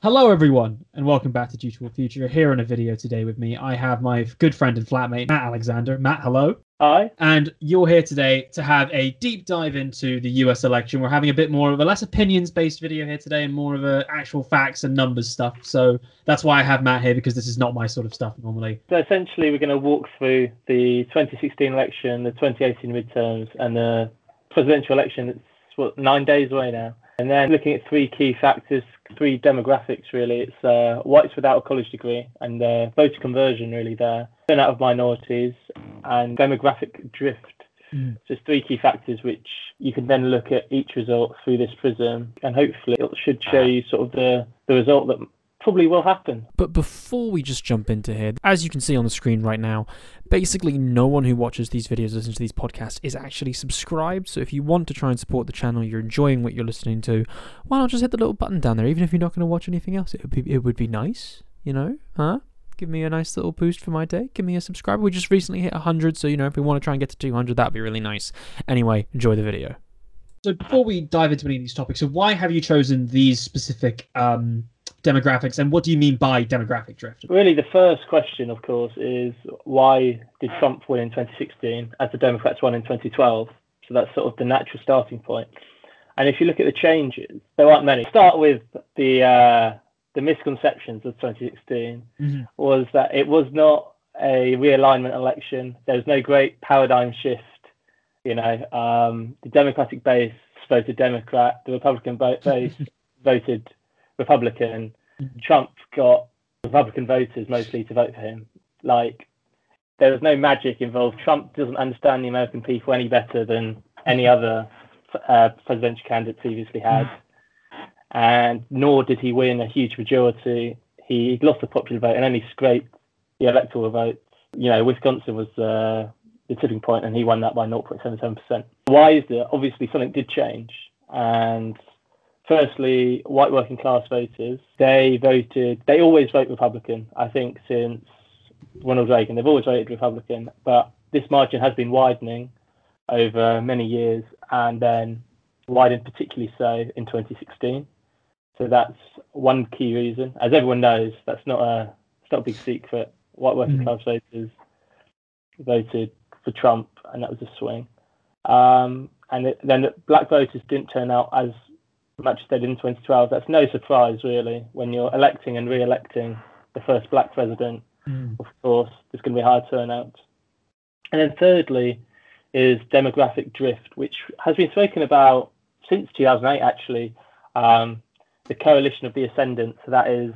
Hello, everyone, and welcome back to Dutiful Future. Here in a video today with me, I have my good friend and flatmate, Matt Alexander. Matt, hello. Hi. And you're here today to have a deep dive into the US election. We're having a bit more of a less opinions based video here today and more of a actual facts and numbers stuff. So that's why I have Matt here because this is not my sort of stuff normally. So essentially, we're going to walk through the 2016 election, the 2018 midterms, and the presidential election. It's what nine days away now. And then looking at three key factors, three demographics really. It's uh, whites without a college degree and uh, voter conversion really there, turnout of minorities, and demographic drift. Mm. So it's three key factors which you can then look at each result through this prism, and hopefully it should show you sort of the the result that probably will happen. But before we just jump into here, as you can see on the screen right now, basically no one who watches these videos, listens to these podcasts, is actually subscribed. So if you want to try and support the channel, you're enjoying what you're listening to, why not just hit the little button down there? Even if you're not going to watch anything else, it would be it would be nice, you know, huh? Give me a nice little boost for my day. Give me a subscriber. We just recently hit 100, so you know if we want to try and get to 200, that'd be really nice. Anyway, enjoy the video. So before we dive into any of these topics, so why have you chosen these specific um, demographics, and what do you mean by demographic drift? Really, the first question, of course, is why did Trump win in 2016 as the Democrats won in 2012? So that's sort of the natural starting point. And if you look at the changes, there aren't many. Start with the uh, the misconceptions of 2016 mm-hmm. was that it was not a realignment election. There was no great paradigm shift. You know, um, the Democratic base voted Democrat, the Republican base voted Republican. Trump got Republican voters mostly to vote for him. Like there was no magic involved. Trump doesn't understand the American people any better than any other uh, presidential candidate previously had, and nor did he win a huge majority. He lost the popular vote and only scraped the electoral vote. You know, Wisconsin was uh, the tipping point, and he won that by 0.77%. Why is that? Obviously, something did change, and firstly, white working class voters, they voted, they always vote Republican. I think since Ronald Reagan, they've always voted Republican, but this margin has been widening over many years and then widened particularly so in 2016. So that's one key reason. As everyone knows, that's not a, it's not a big secret. White working mm-hmm. class voters voted for Trump, and that was a swing. Um, and it, then black voters didn't turn out as did in 2012. That's no surprise, really, when you're electing and re-electing the first black president. Mm. Of course, there's going to be a high turnout. And then thirdly is demographic drift, which has been spoken about since 2008, actually. Um, the coalition of the ascendant. So that is,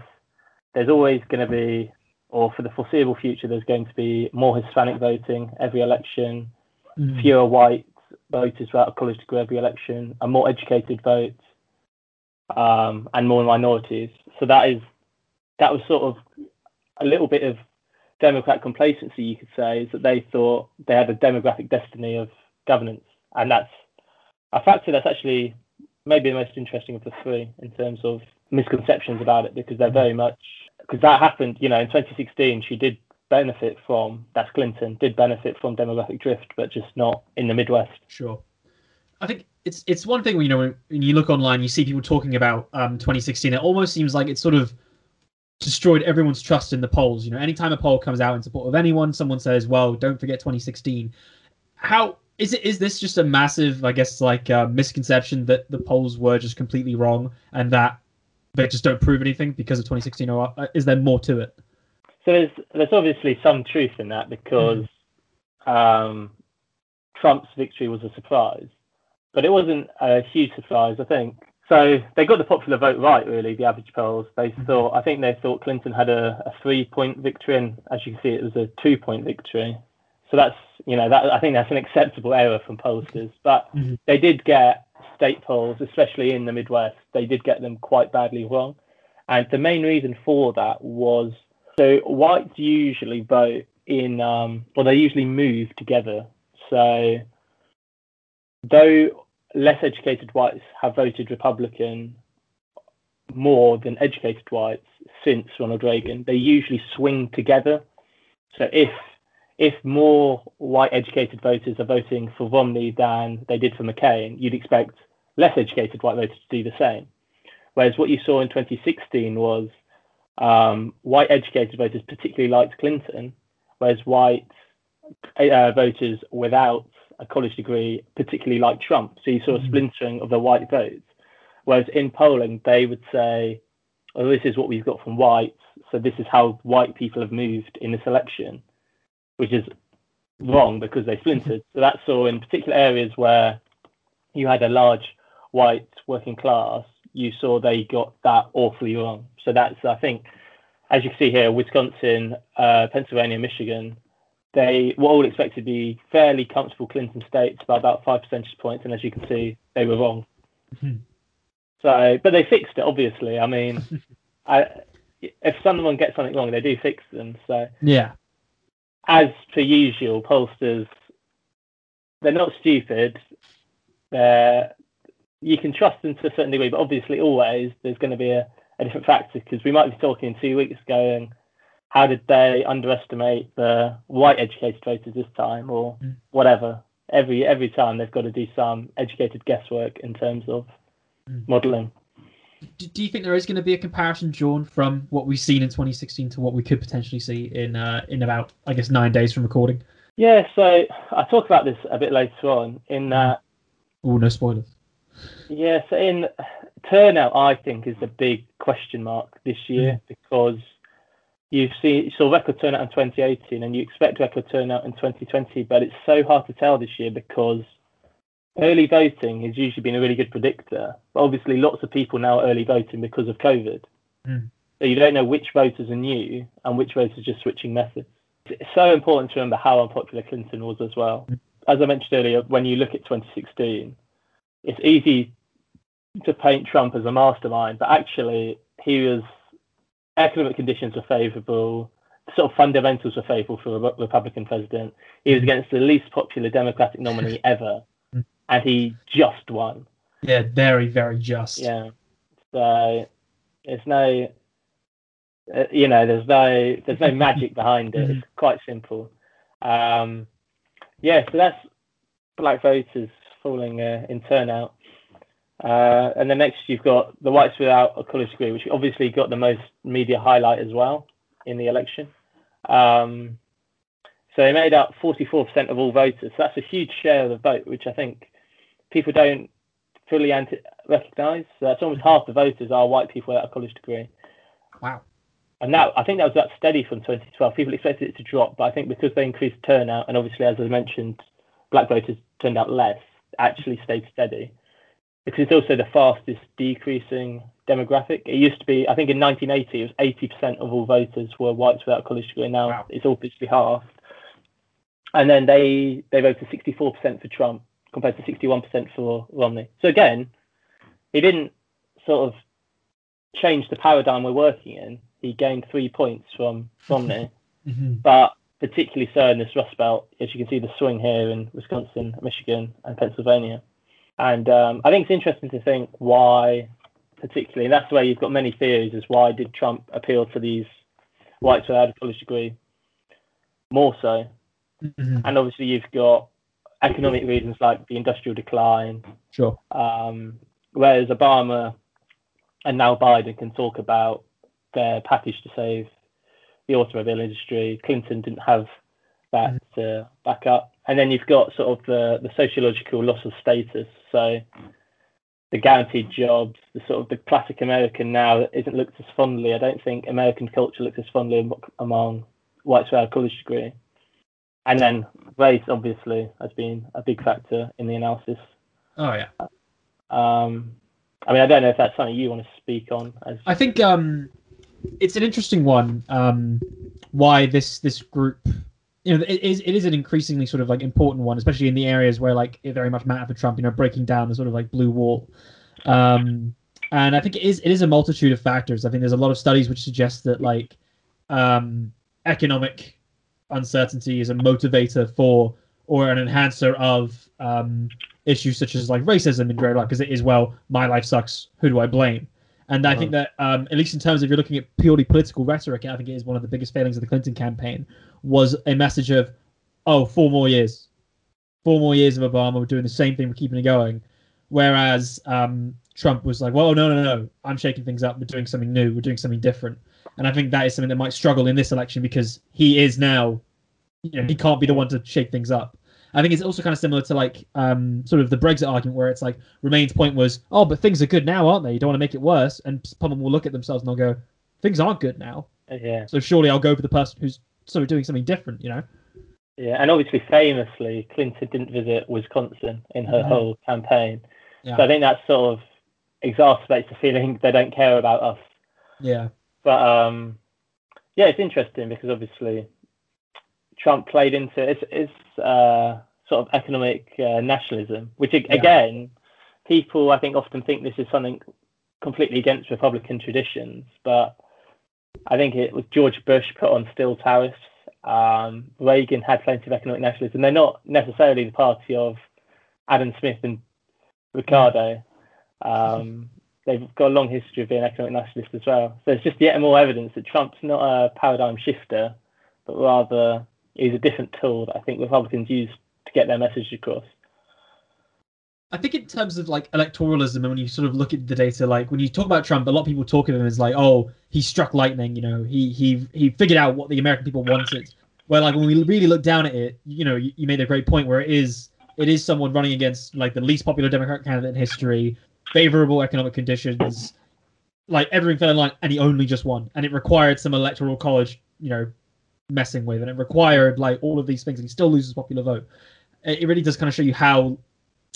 there's always going to be, or for the foreseeable future, there's going to be more Hispanic voting every election, mm. fewer white voters without a college degree every election, a more educated vote, um, and more minorities. So that is that was sort of a little bit of Democrat complacency, you could say, is that they thought they had a demographic destiny of governance, and that's a factor that's actually maybe the most interesting of the three in terms of misconceptions about it, because they're very much because that happened, you know, in 2016, she did benefit from that's Clinton did benefit from demographic drift, but just not in the Midwest. Sure. I think it's it's one thing when you know when, when you look online, you see people talking about um, 2016. It almost seems like it's sort of destroyed everyone's trust in the polls. You know, anytime a poll comes out in support of anyone, someone says, "Well, don't forget 2016." How is it? Is this just a massive, I guess, like uh, misconception that the polls were just completely wrong and that they just don't prove anything because of 2016, or uh, is there more to it? So there's there's obviously some truth in that because mm. um, Trump's victory was a surprise but it wasn't a huge surprise, I think. So they got the popular vote right, really. The average polls. They mm-hmm. thought, I think they thought Clinton had a, a three-point victory, and as you can see, it was a two-point victory. So that's, you know, that I think that's an acceptable error from pollsters. But mm-hmm. they did get state polls, especially in the Midwest. They did get them quite badly wrong, and the main reason for that was so whites usually vote in, um, well, they usually move together. So though less educated whites have voted Republican more than educated whites since Ronald Reagan. They usually swing together. So if if more white educated voters are voting for Romney than they did for McCain, you'd expect less educated white voters to do the same. Whereas what you saw in 2016 was um, white educated voters particularly liked Clinton, whereas white uh, voters without a college degree particularly like Trump. So you saw a Mhm. splintering of the white votes. Whereas in polling, they would say, oh, this is what we've got from whites. So this is how white people have moved in this election, which is wrong because they splintered. So that saw in particular areas where you had a large white working class, you saw they got that awfully wrong. So that's, I think, as you can see here, Wisconsin, uh, Pennsylvania, Michigan, they were all expected to be fairly comfortable Clinton states by about five percentage points. And as you can see, they were wrong. Mhm. So, but they fixed it, obviously. I mean, I, if someone gets something wrong, they do fix them. So, Yeah. as per usual, pollsters, they're not stupid. They're, you can trust them to a certain degree, but obviously, always there's going to be a, a different factor because we might be talking in two weeks going, how did they underestimate the white educated voters this time, or Mm. whatever. Every every time they've got to do some educated guesswork in terms of Mm. modelling. Do, do you think there is going to be a comparison drawn from what we've seen in 2016 to what we could potentially see in uh, in about I guess nine days from recording? Yeah, so I talk about this a bit later on. In that, Oh, no spoilers. yeah, so in turnout, I think is a big question mark this year because you've seen you saw record turnout in 2018 and you expect record turnout in 2020, but it's so hard to tell this year because early voting has usually been a really good predictor. But obviously, lots of people now are early voting because of COVID. Mm. So you don't know which voters are new and which voters are just switching methods. It's so important to remember how unpopular Clinton was as well. Mm. As I mentioned earlier, when you look at 2016, it's easy to paint Trump as a mastermind, but actually he was economic conditions were favourable, sort of fundamentals were favourable for a Republican president. He was against the least popular Democratic nominee ever, and he just won. Yeah, very very just. Yeah. So there's no, uh, you know, there's no there's no magic behind it. It's quite simple. Um, yeah, so that's black voters falling uh, in turnout. Uh, and then next you've got the whites without a college degree, which obviously got the most media highlight as well in the election. Um, so they made up 44% of all voters. So that's a huge share of the vote, which I think people don't fully anti- recognise. So that's almost half the voters are white people without a college degree. Wow. And that I think that was that steady from 2012. People expected it to drop, but I think because they increased turnout and obviously, as I mentioned, black voters turned out less, actually stayed steady. Because it's also the fastest decreasing demographic. It used to be, I think, in 1980, it was 80% of all voters were whites without a college degree. Now Wow. it's all basically half. And then they they voted 64% for Trump compared to 61% for Romney. So again, he didn't sort of change the paradigm we're working in. He gained three points from Romney, hmm but particularly so in this Rust Belt, as you can see the swing here in Wisconsin, Michigan, and Pennsylvania. And um, I think it's interesting to think why, particularly, and that's where you've got many theories, is why did Trump appeal to these whites without a college degree more so? hmm And obviously you've got economic reasons like the industrial decline, Sure. um, whereas Obama and now Biden can talk about their package to save the automobile industry. Clinton didn't have that to back up. And then you've got sort of the, the sociological loss of status. So the guaranteed jobs, the sort of the classic American now isn't looked as fondly. I don't think American culture looks as fondly among whites without a college degree. And then race obviously has been a big factor in the analysis. Oh yeah. Um, I mean, I don't know if that's something you want to speak on. As I think um, it's an interesting one. Um, why this this group, you know, it is it is an increasingly sort of like important one, especially in the areas where like it very much matter for Trump. You know, breaking down the sort of like blue wall. Um, and I think it is it is a multitude of factors. I think there's a lot of studies which suggest that like um, economic uncertainty is a motivator for or an enhancer of um, issues such as like racism in Dre because it is well, my life sucks. Who do I blame? And I think that, um, at least in terms of you're looking at purely political rhetoric, I think it is one of the biggest failings of the Clinton campaign was a message of, oh, four more years, four more years of Obama, we're doing the same thing, we're keeping it going. Whereas um, Trump was like, well, no, no, no, I'm shaking things up. We're doing something new. We're doing something different. And I think that is something that might struggle in this election because he is now, you know, he can't be the one to shake things up. I think it's also kind of similar to like um, sort of the Brexit argument where it's like Remain's point was, oh, but things are good now, aren't they? You don't want to make it worse. And someone will look at themselves and they'll go, things aren't good now. Yeah. So surely I'll go for the person who's sort of doing something different, you know? Yeah, and obviously, famously, Clinton didn't visit Wisconsin in her Mhm. whole campaign. Yeah. So I think that sort of exacerbates the feeling they don't care about us. Yeah. But um, yeah, it's interesting because obviously Trump played into it's, it's uh, sort of economic uh, nationalism, which ag- Yeah. again, people I think often think this is something completely against Republican traditions, but I think it was George Bush put on steel tariffs. Um, Reagan had plenty of economic nationalism. They're not necessarily the party of Adam Smith and Ricardo. Um, they've got a long history of being economic nationalists as well. So it's just yet more evidence that Trump's not a paradigm shifter, but rather he's a different tool that I think Republicans use to get their message across. I think in terms of like electoralism, and when you sort of look at the data, like when you talk about Trump, a lot of people talk of him as like, oh, he struck lightning. You know, he he he figured out what the American people wanted. Where like when we really look down at it, you know, you, you made a great point where it is it is someone running against like the least popular Democrat candidate in history, favorable economic conditions, like everything fell in line, and he only just won, and it required some electoral college, you know, messing with, and it required like all of these things, and he still loses popular vote. It, it really does kind of show you how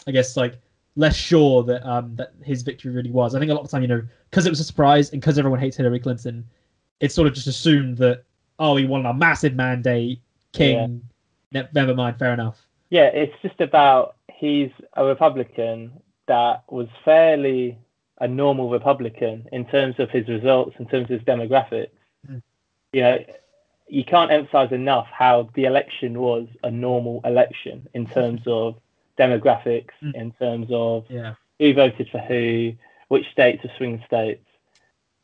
I guess like less sure that um that his victory really was. I think a lot of the time, you know, because it was a surprise and because everyone hates Hillary Clinton, it's sort of just assumed that oh, he won a massive mandate, king. ne- Never mind, fair enough. Yeah, it's just about he's a Republican that was fairly a normal Republican in terms of his results, in terms of his demographics. Mm. You know, you can't emphasize enough how the election was a normal election in terms of demographics, Mm. in terms of Yeah, who voted for who, which states are swing states.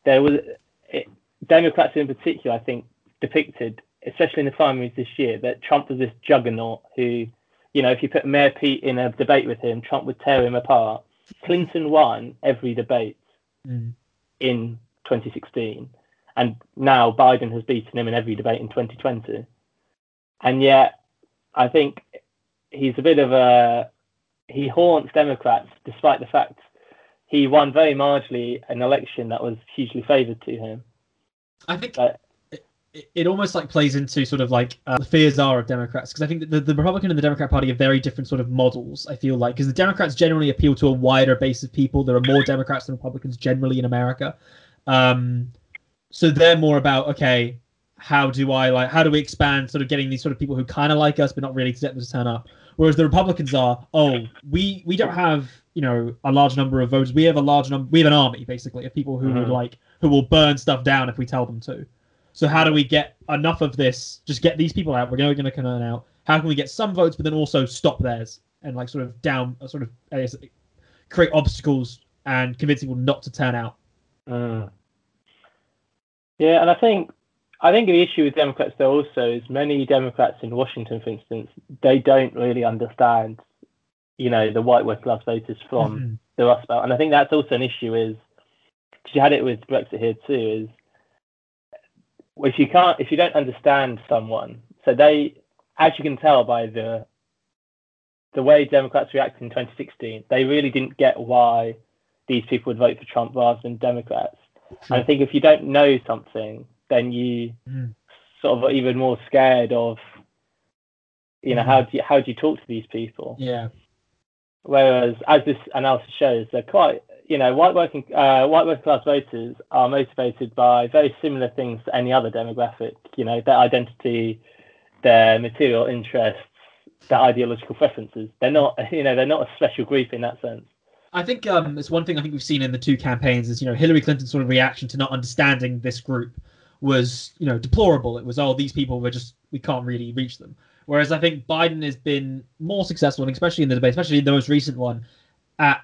There was it, Democrats in particular, I think, depicted, especially in the primaries this year, that Trump was this juggernaut who, you know, if you put Mayor Pete in a debate with him, Trump would tear him apart. Clinton won every debate Mm. in 2016, and now Biden has beaten him in every debate in 2020. And yet, I think he's a bit of a he haunts Democrats, despite the fact he won very marginally an election that was hugely favoured to him. I think But- it, it, almost like plays into sort of like uh, the fears are of Democrats because I think the, the Republican and the Democrat Party are very different sort of models. I feel like because the Democrats generally appeal to a wider base of people. There are more Democrats than Republicans generally in America, um, so they're more about okay, how do I like how do we expand sort of getting these sort of people who kind of like us but not really to get them to turn up. Whereas the Republicans are, oh, we we don't have you know a large number of votes. We have a large number. We have an army basically of people who would Mhm. like who will burn stuff down if we tell them to. So how do we get enough of this? Just get these people out. We're going to turn out. How can we get some votes, but then also stop theirs and like sort of down, uh, sort of guess, create obstacles and convince people not to turn out. Mm. Yeah, and I think I think the issue with Democrats though also is many Democrats in Washington, for instance, they don't really understand, you know, the white working class voters from Mhm. the Rust Belt, and I think that's also an issue. Is because you had it with Brexit here too. Is if you can't, if you don't understand someone, so they, as you can tell by the the way Democrats reacted in 2016, they really didn't get why these people would vote for Trump rather than Democrats. And I think if you don't know something, then you Mm. sort of are even more scared of, you know, Mhm. how do you, how do you talk to these people? Yeah. Whereas, as this analysis shows, they're quite, you know, white working uh, white working class voters are motivated by very similar things to any other demographic. You know, their identity, their material interests, their ideological preferences. They're not, you know, they're not a special group in that sense. I think um, it's one thing I think we've seen in the two campaigns is you know Hillary Clinton's sort of reaction to not understanding this group was you know deplorable. It was oh these people were just we can't really reach them. Whereas I think Biden has been more successful, and especially in the debate, especially in the most recent one, at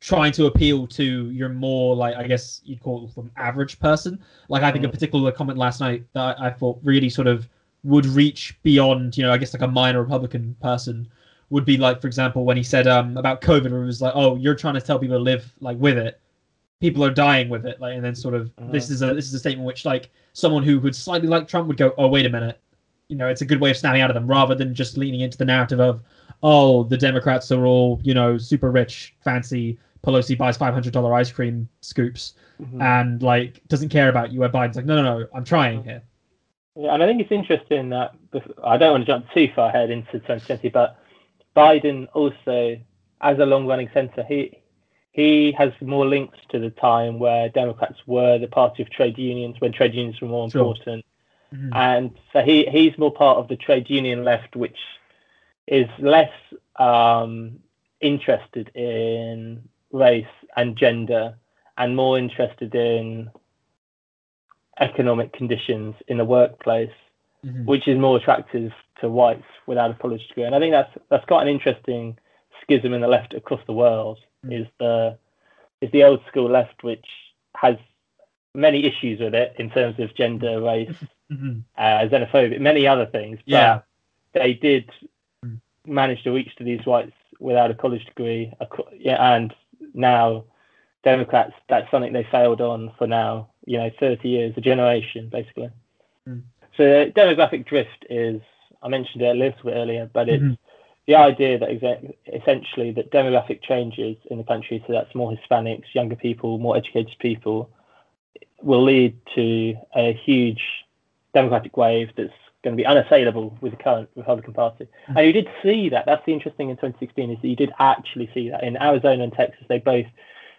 trying to appeal to your more like I guess you'd call them average person. Like I think a Mm. particular comment last night that I, I thought really sort of would reach beyond you know I guess like a minor Republican person would be like, for example, when he said um, about COVID, where it was like, "Oh, you're trying to tell people to live like with it. People are dying with it." Like, and then sort of this is a this is a statement which like someone who would slightly like Trump would go, "Oh, wait a minute." You know, it's a good way of snapping out of them rather than just leaning into the narrative of, "Oh, the Democrats are all you know super rich, fancy." Pelosi buys five hundred dollar ice cream scoops Mhm. and like doesn't care about you. Where Biden's like, no, no, no, I'm trying here. Yeah, and I think it's interesting that I don't want to jump too far ahead into 2020, but Biden also, as a long-running senator, he he has more links to the time where Democrats were the party of trade unions when trade unions were more Sure. important, Mhm. and so he he's more part of the trade union left, which is less um, interested in race and gender, and more interested in economic conditions in the workplace Mhm. which is more attractive to whites without a college degree. And I think that's that's quite an interesting schism in the left across the world. Mm. Is the is the old school left, which has many issues with it in terms of gender, race, Mhm. uh, xenophobia, many other things. But Yeah. they did Mm. manage to reach to these whites without a college degree. Ac- Yeah, and now Democrats, that's something they failed on for now. You know, 30 years, a generation basically. Mm. So demographic drift is, I mentioned it a little bit earlier, but it's Mhm. The idea that exa- essentially that demographic changes in the country, so that's more Hispanics, younger people, more educated people, will lead to a huge democratic wave that's going to be unassailable with the current Republican Party. Mhm. And you did see that. That's the interesting in 2016 is that you did actually see that in Arizona and Texas. They both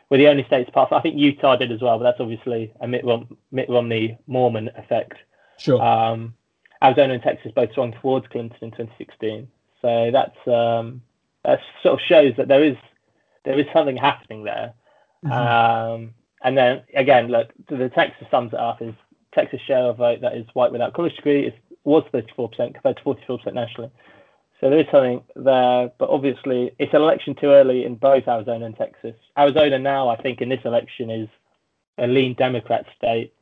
were the only states apart. From, I think Utah did as well, but that's obviously a Mitt, Rom- Mitt Romney Mormon effect. Sure. Um, Arizona and Texas both swung towards Clinton in 2016. So that's um, that sort of shows that there is there is something happening there. Mhm. Um, and then again, look, the Texas sums it up is Texas share of vote that is white without college degree is, was 34% compared to 44% nationally. So there is something there, but obviously it's an election too early in both Arizona and Texas. Arizona now, I think, in this election is a lean Democrat state,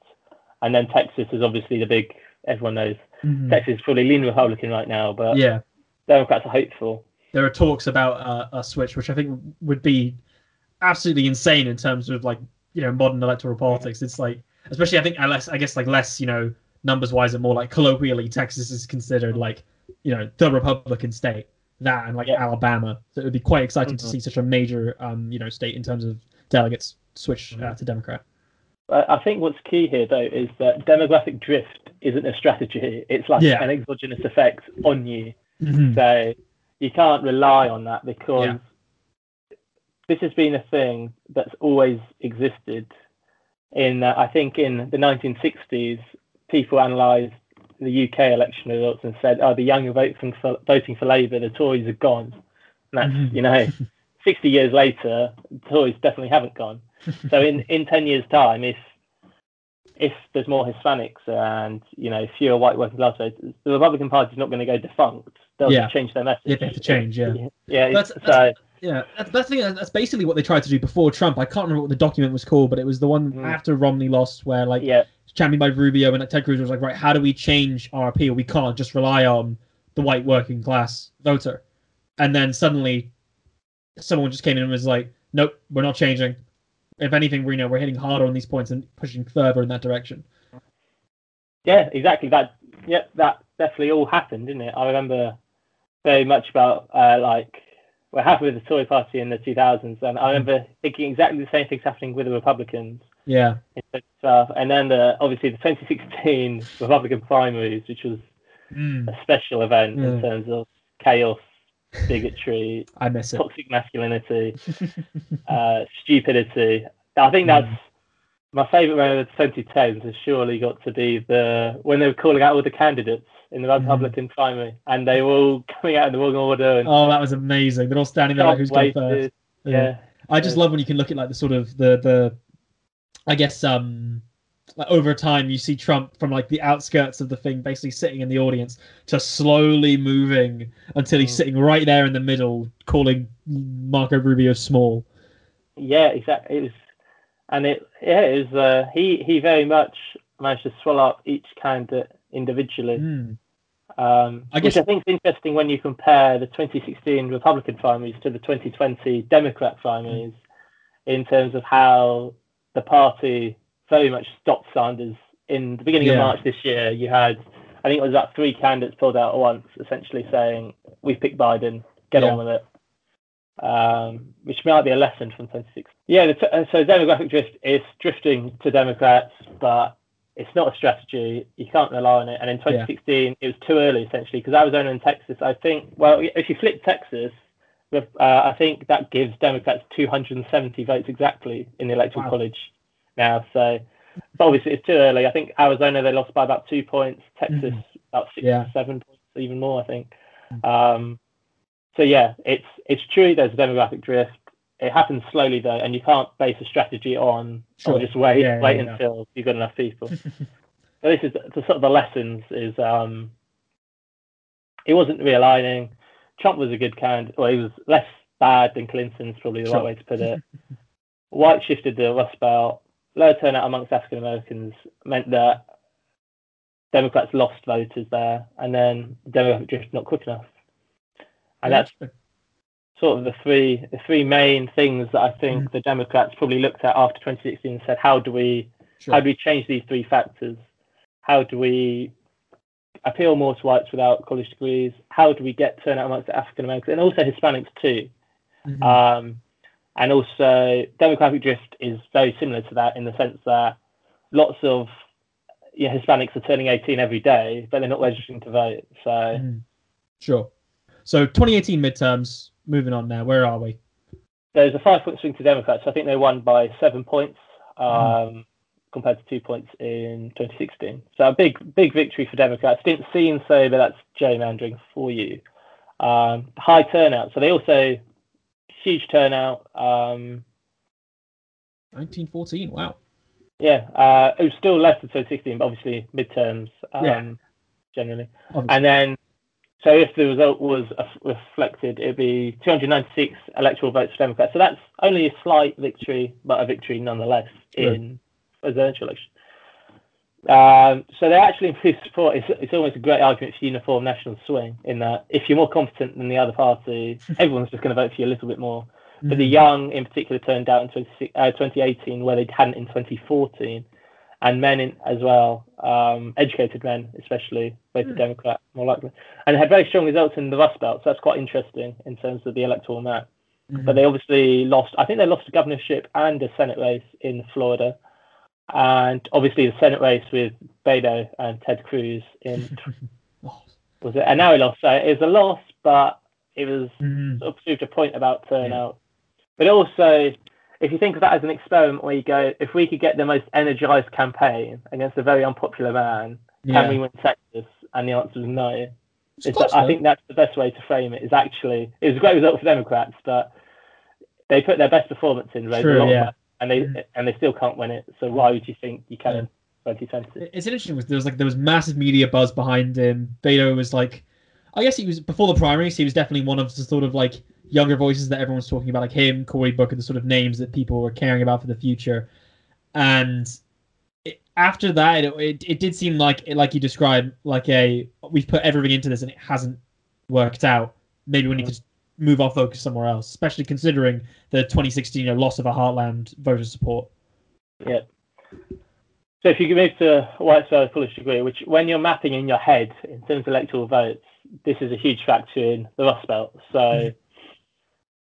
and then Texas is obviously the big. Everyone knows Mhm. Texas is fully lean Republican right now, but Yeah. Democrats are hopeful. There are talks about uh, a switch, which I think would be absolutely insane in terms of like you know modern electoral politics. It's like, especially I think unless I guess like less you know numbers wise and more like colloquially, Texas is considered like you know the Republican state. That and like. Alabama, so it would be quite exciting to Mhm. see such a major um you know state in terms of delegates switch uh, Mhm. to Democrat. I think what's key here, though, is that demographic drift isn't a strategy. It's like Yeah. an exogenous effect on you. Mhm. So you can't rely on that because Yeah. this has been a thing that's always existed. In uh, I think in the 1960s, people analysed the UK election results and said, "Oh, the young are voting for voting for Labour. The Tories are gone." And that's Mhm. you know, 60 years later, the Tories definitely haven't gone. So in in 10 years' time, if if there's more Hispanics and you know fewer white working class voters, the Republican Party is not going to go defunct. They'll Yeah. just change their message. Yeah, they have to change, yeah. Yeah. That's- so that's- Yeah, that's, that's the thing. That's basically what they tried to do before Trump. I can't remember what the document was called, but it was the one Mm. after Romney lost, where like yeah. championed by Rubio and like, Ted Cruz was like, right, how do we change our appeal? We can't just rely on the white working class voter. And then suddenly, someone just came in and was like, nope, we're not changing. If anything, we know we're hitting harder on these points and pushing further in that direction. Yeah, exactly. That yeah, that definitely all happened, didn't it? I remember very much about uh, like what happened with the Tory party in the 2000s, and I remember thinking exactly the same things happening with the Republicans Yeah, and then the obviously the 2016 Republican primaries, which was Mm, a special event Yeah. in terms of chaos, bigotry, I miss it. toxic masculinity, uh, stupidity. I think that's my favourite moment of the 2010s has surely got to be the when they were calling out all the candidates in the Mhm. Republican primary, and they were all coming out in the wrong order and oh, that was amazing. They're all standing there like, who's going first? Yeah. I just Yeah. love when you can look at like the sort of the the I guess um like over time you see Trump from like the outskirts of the thing basically sitting in the audience to slowly moving until he's Mm. sitting right there in the middle calling Marco Rubio small. Yeah, exactly. It was, and it yeah, it was. Uh, he he very much managed to swallow up each candidate individually. Mm. Um, I guess- which I think is interesting when you compare the 2016 Republican primaries to the 2020 Democrat primaries in terms of how the party very much stopped Sanders. In the beginning of March this year, you had, I think it was about three candidates pulled out at once, essentially saying, We've picked Biden, get Yeah. on with it. Um, which might be a lesson from 2016. Yeah, the t- so demographic drift is drifting to Democrats, but it's not a strategy. You can't rely on it. And in 2016, it was too early essentially because Arizona and Texas. I think. Well, if you flip Texas, uh, I think that gives Democrats 270 votes exactly in the electoral Wow. college now. So, but obviously it's too early. I think Arizona they lost by about two points. Texas about six, Yeah. seven points, even more. I think. Um, so yeah, it's it's true. There's a demographic drift. It happens slowly though, and you can't base a strategy on Sure. or just wait Yeah, wait yeah. until you've got enough people. so this is the, the sort of the lessons is um, it wasn't realigning. Trump was a good candidate. Well, he was less bad than Clinton's probably the Sure. right way to put it. White shifted the Rust Belt. Lower turnout amongst African Americans meant that Democrats lost voters there, and then demographic drift not quick enough. And that's sort of the three the three main things that I think the Democrats probably looked at after 2016 and said, how do we Sure. how do we change these three factors? How do we appeal more to whites without college degrees? How do we get turnout amongst African Americans and also Hispanics too? Mhm. Um, and also, demographic drift is very similar to that in the sense that lots of you know, Hispanics are turning 18 every day, but they're not registering to vote. So Mhm. Sure. So 2018 midterms. Moving on now. Where are we? there's a five point swing to Democrats. I think they won by seven points um, compared to two points in 2016. So a big, big victory for Democrats. Didn't seem so, but that's gerrymandering for you. Um, high turnout. So they also huge turnout. Um, 1914. Wow. yeah, uh, it was still less than so 16, but obviously midterms um, Yeah. generally. Obviously. And then, so if the result was reflected, it'd be 296 electoral votes for Democrats. So that's only a slight victory, but a victory nonetheless Right. in presidential election. Um, so they actually increased support. It's, it's almost a great argument for uniform national swing in that if you're more competent than the other party, everyone's just going to vote for you a little bit more. But the Mhm. young, in particular, turned out in 20, uh, 2018 where they hadn't in 2014, and men in, as well, um, educated men especially, voted Hmm. Democrat more likely, and had very strong results in the Rust Belt. So that's quite interesting in terms of the electoral map. Mhm. But they obviously lost. I think they lost a governorship and a Senate race in Florida, and obviously the Senate race with Beto and Ted Cruz in was it? And now he lost. So it was a loss, but it was Mhm. sort of proved a point about turnout. But also, if you think of that as an experiment where you go, if we could get the most energized campaign against a very unpopular man, Yeah. can we win Texas? And the answer is no. Close, I think that's the best way to frame it. Is actually it was a great result for Democrats, but they put their best performance in, True, a lot yeah. And they Mhm. and they still can't win it. So why would you think you can Yeah. in 2020? It's interesting. There was like there was massive media buzz behind him. Beto was like, I guess he was before the primaries. He was definitely one of the sort of like younger voices that everyone's talking about, like him, Cory Booker, the sort of names that people were caring about for the future. And it, after that, it, it, it did seem like like you described, like a we've put everything into this and it hasn't worked out. Maybe we need to move our focus somewhere else, especially considering the 2016 you know, loss of a Heartland voter support. Yeah. So if you can move to white versus college degree, which when you're mapping in your head in terms of electoral votes, this is a huge factor in the Rust Belt. So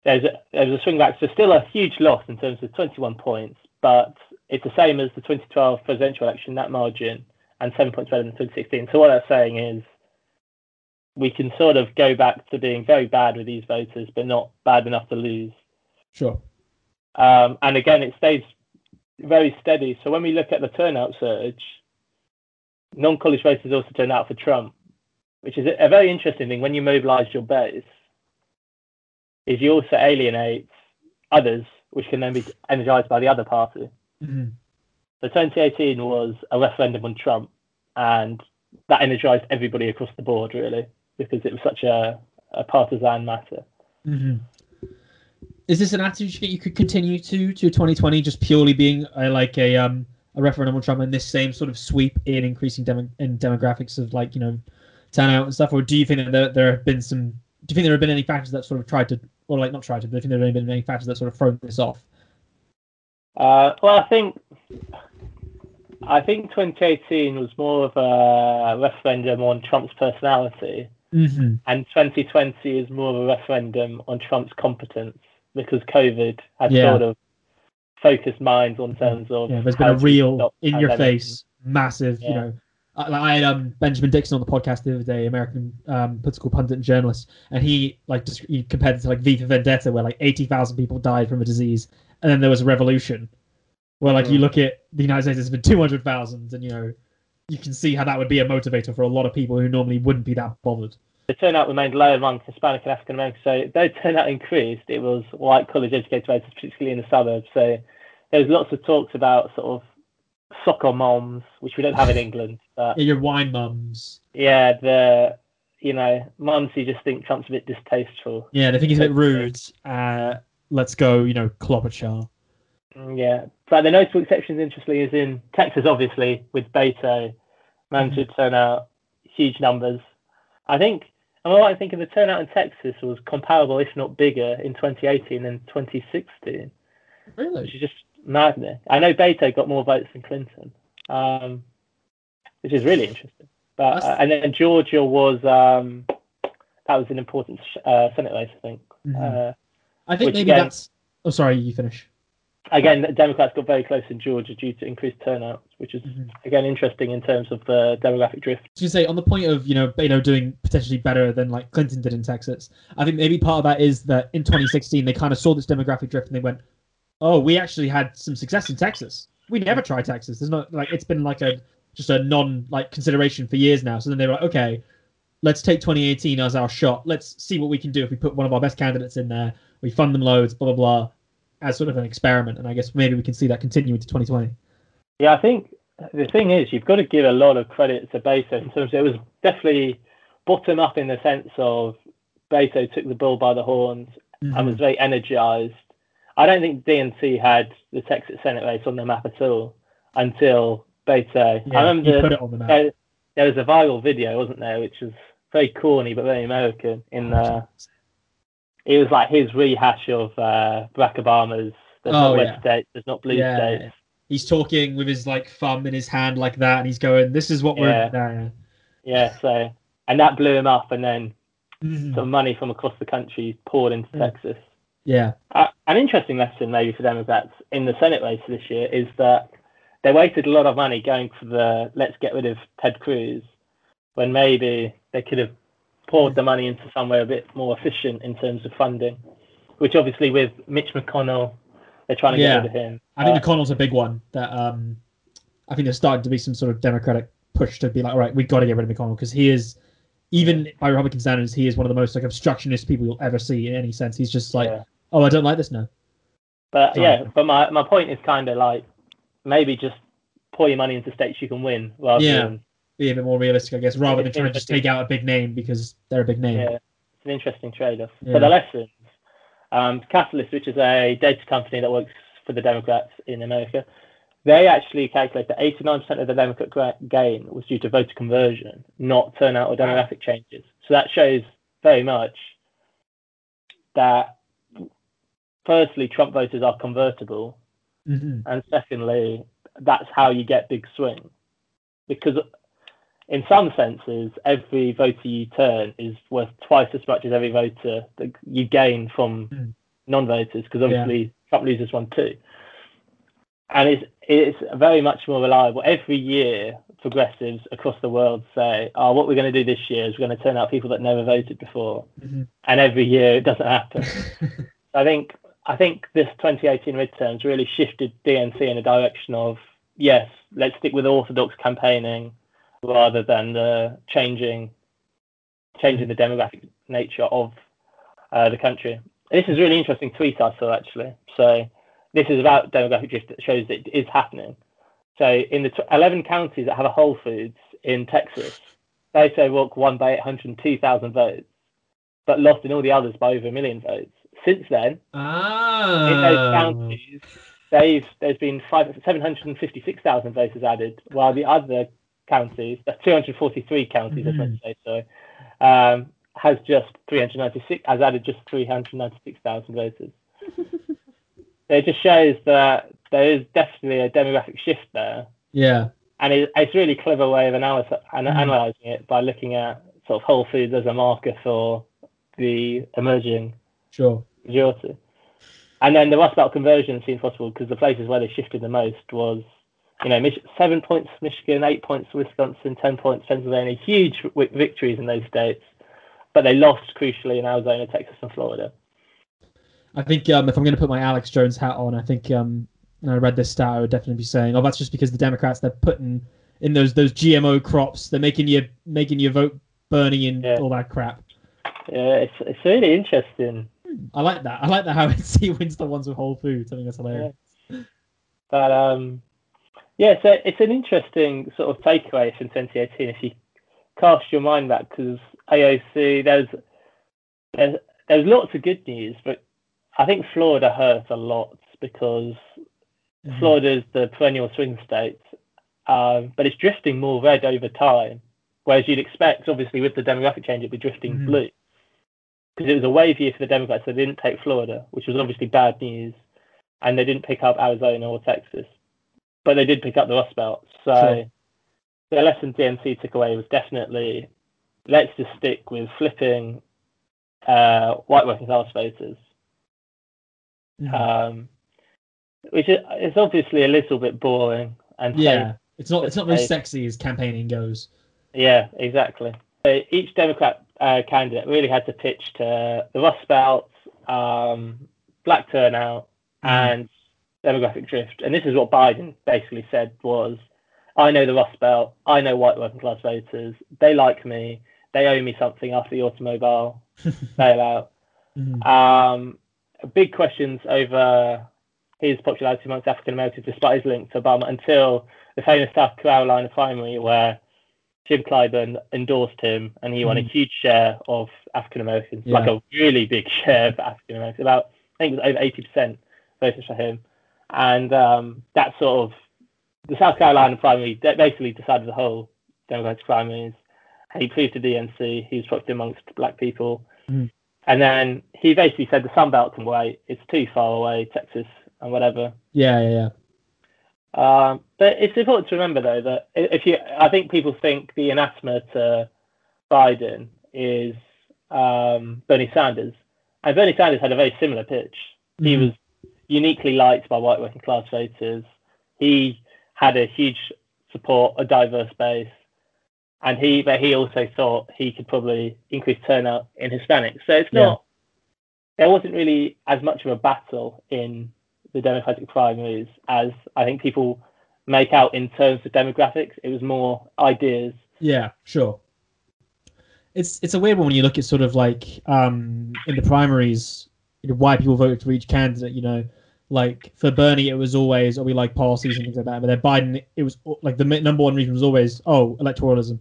there's a, there's a swing back. So still a huge loss in terms of 21 points, but it's the same as the 2012 presidential election, that margin, and seven points better than 2016. So what that's saying is we can sort of go back to being very bad with these voters, but not bad enough to lose. Sure. Um, and again, it stays very steady. So when we look at the turnout surge, non-college voters also turn out for Trump, which is a, very interesting thing. When you mobilise your base, is you also alienate others, which can then be energised by the other party. Mhm. So 2018 was a referendum on Trump, and that energised everybody across the board, really, because it was such a, a partisan matter. hmm Is this an attitude you you could continue to to 2020, just purely being a, like a um a referendum on Trump and this same sort of sweep in increasing demo- in demographics of like you know turnout and stuff, or do you think that there, there have been some? Do you think there have been any factors that sort of tried to, or like not tried to, but do you think there have been any factors that sort of thrown this off? Uh, well, I think I think 2018 was more of a referendum on Trump's personality, Mm-hmm. and 2020 is more of a referendum on Trump's competence because COVID has Yeah. sort of focused minds on terms of Yeah, there's been a real in your face, massive, you know. I, like, I had um, Benjamin Dixon on the podcast the other day, American um, political pundit and journalist, and he like just he compared it to like V for Vendetta, where like eighty thousand people died from a disease, and then there was a revolution, where like you Mhm. look at the United States, there's been two hundred thousand, and you know, you can see how that would be a motivator for a lot of people who normally wouldn't be that bothered. The turnout remained low among Hispanic and African Americans. So though turnout increased, it was white college educated voters, particularly in the suburbs. So there was lots of talks about sort of soccer moms, which we don't have in England. But Yeah, your wine mums. yeah, the you know moms who just think Trump's a bit distasteful. Yeah, they think he's a bit rude. Uh, let's go, you know, Klobuchar. Mm, Yeah, but the notable exceptions, interestingly, is in Texas, obviously, with Beto managed to turn out huge numbers. I think, I right in thinking the turnout in Texas was comparable, if not bigger, in 2018 than 2016, Really? which is just maddening. I know Beto got more votes than Clinton, um, which is really interesting. But uh, and then Georgia was um, that was an important uh, Senate race, I think. Mhm. Uh, I think maybe again- that's. Oh, sorry, you finish. Again, the Democrats got very close in Georgia due to increased turnout, which is Mhm. again interesting in terms of the demographic drift. Was gonna say on the point of you know Beto doing potentially better than like Clinton did in Texas. I think maybe part of that is that in 2016 they kind of saw this demographic drift and they went, "Oh, we actually had some success in Texas. We never tried Texas. There's not like it's been like a just a non like consideration for years now." So then they were like, "Okay, let's take 2018 as our shot. Let's see what we can do if we put one of our best candidates in there. We fund them loads, blah blah blah." As sort of an experiment, and I guess maybe we can see that continue into 2020. Yeah, I think the thing is you've got to give a lot of credit to Beto in terms of it was definitely bottom up in the sense of Beto took the bull by the horns and Mm-hmm. was very energized. I don't think DNC had the Texas Senate race on the map at all until Beto. Yeah, I remember put it on the map. there, there was a viral video, wasn't there, which was very corny but very American. In uh, it was like his rehash of uh, Barack Obama's. There's Oh, not red yeah. states, there's not blue Yeah. states. He's talking with his like thumb in his hand like that, and he's going, "This is what we're." Yeah. Yeah. Yeah, so and that blew him up, and then Mhm. some money from across the country poured into Mm. Texas. Yeah. Uh, an interesting lesson, maybe for Democrats in the Senate race this year, is that they wasted a lot of money going for the let's get rid of Ted Cruz, when maybe they could have poured the money into somewhere a bit more efficient in terms of funding. Which obviously, with Mitch McConnell, they're trying to Yeah. get rid of him. I think Uh, McConnell's a big one. That um, I think there's starting to be some sort of Democratic push to be like, all right, we've got to get rid of McConnell because he is, even by Republican standards, he is one of the most like obstructionist people you'll ever see in any sense. He's just like, yeah. oh, I don't like this now. But Sorry. yeah, but my, my point is kind of like maybe just pour your money into states you can win rather Yeah. than Be a bit more realistic, I guess, rather than trying to just take out a big name because they're a big name. yeah, it's an interesting trade-off. Yeah. So the lessons, um, Catalist, which is a data company that works for the Democrats in America, they actually calculate that 89% of the Democrat gain was due to voter conversion, not turnout or demographic changes. So that shows very much that, firstly, Trump voters are convertible, hmm and secondly, that's how you get big swing. Because in some senses, every voter you turn is worth twice as much as every voter that you gain from Mm. non-voters. Because obviously Trump loses one too, and it's it's very much more reliable. Every year, progressives across the world say, "Oh, what we're going to do this year is we're going to turn out people that never voted before," hmm and every year it doesn't happen. I think I think this 2018 midterms really shifted DNC in a direction of yes, let's stick with orthodox campaigning rather than the changing changing the demographic nature of uh, the country. This is a really interesting tweet I saw actually. So this is about demographic drift that shows that it is happening. So in the tw 11 counties that have a Whole Foods in Texas, they say won by 802,000 votes, but lost in all the others by over a million votes. Since then, ah. in those counties, they've there's been five, 756,000 voters added, while the other counties, uh, 243 counties, I Mhm. meant to say, sorry, um, has just 396, has added just 396,000 voters. it just shows that there is definitely a demographic shift there, Yeah. and it, it's a really clever way of analysis, an- Mhm. analyzing it by looking at sort of Whole Foods as a marker for the emerging Sure. majority. And then the Rust Belt conversion seems possible because the places where they shifted the most was, you know, Mich- seven points Michigan, eight points Wisconsin, ten points Pennsylvania, huge w- victories in those states, but they lost crucially in Arizona, Texas, and Florida. I think um, if I'm going to put my Alex Jones hat on, I think um, I read this stat, I would definitely be saying, "Oh, that's just because the Democrats they're putting in those those GMO crops, they're making you making you vote burning and Yeah. all that crap." Yeah, it's it's really interesting. I like that. I like that how it's, he wins the ones with Whole Foods. I think that's hilarious. But um, yeah, so it's an interesting sort of takeaway from 2018 if you cast your mind back because AOC there's there's there's lots of good news, but I think Florida hurt a lot because Mhm. Florida's the perennial swing state, um, but it's drifting more red over time. Whereas you'd expect, obviously, with the demographic change, it'd be drifting Mhm. blue. Because it was a wave year for the Democrats, they didn't take Florida, which was obviously bad news, and they didn't pick up Arizona or Texas, but they did pick up the Rust Belt. So Sure. the lesson DNC took away was definitely let's just stick with flipping uh, white working class voters Mhm. um, which is it's obviously a little bit boring and yeah, it's not it's not very sexy as campaigning goes. yeah, exactly. So each Democrat uh, candidate really had to pitch to the Rust Belt, um, black turnout, Mhm. and demographic drift. And this is what Biden basically said was, I know the Rust Belt, I know white working class voters, they like me, they owe me something after the automobile bailout. Mhm. Um, big questions over his popularity amongst African Americans, despite his link to Obama, until the famous South Carolina primary where Jim Clyburn endorsed him and he won a Mhm. huge share of African Americans, Yeah. like a really big share of African Americans. About I think it was over eighty percent voted for him, and um, that sort of the South Carolina primary basically decided the whole Democratic primaries. He proved to DNC he was popular amongst black people. Mhm. And then he basically said the Sun Belt can wait. It's too far away, Texas and whatever. Yeah, yeah, yeah. Um, but it's important to remember though that if you, I think people think the anathema to Biden is um, Bernie Sanders, and Bernie Sanders had a very similar pitch. He Mhm. was uniquely liked by white working class voters. He had a huge support, a diverse base, and he but he also thought he could probably increase turnout in Hispanics. So it's Yeah. not there wasn't really as much of a battle in the Democratic primaries as I think people make out in terms of demographics. It was more ideas. Yeah, sure. It's it's a weird one when you look at sort of like um in the primaries, you know, why people voted for each candidate. You know, like for Bernie, it was always oh we like policies and things like that. But then Biden, it was like the number one reason was always oh electoralism,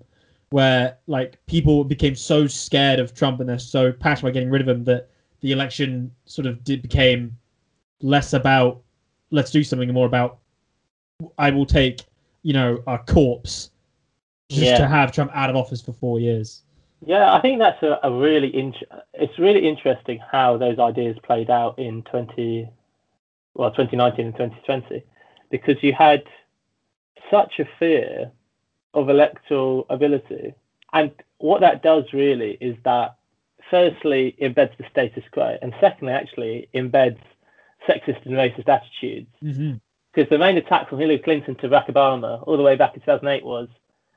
where like people became so scared of Trump and they're so passionate about getting rid of him that the election sort of did became less about let's do something and more about I will take you know a corpse just Yeah. to have Trump out of office for four years. Yeah, I think that's a, a really int- it's really interesting how those ideas played out in 20 well 2019 and 2020 because you had such a fear of electoral ability and what that does really is that firstly embeds the status quo and secondly actually embeds sexist and racist attitudes Mm-hmm. because the main attack from Hillary Clinton to Barack Obama all the way back in 2008 was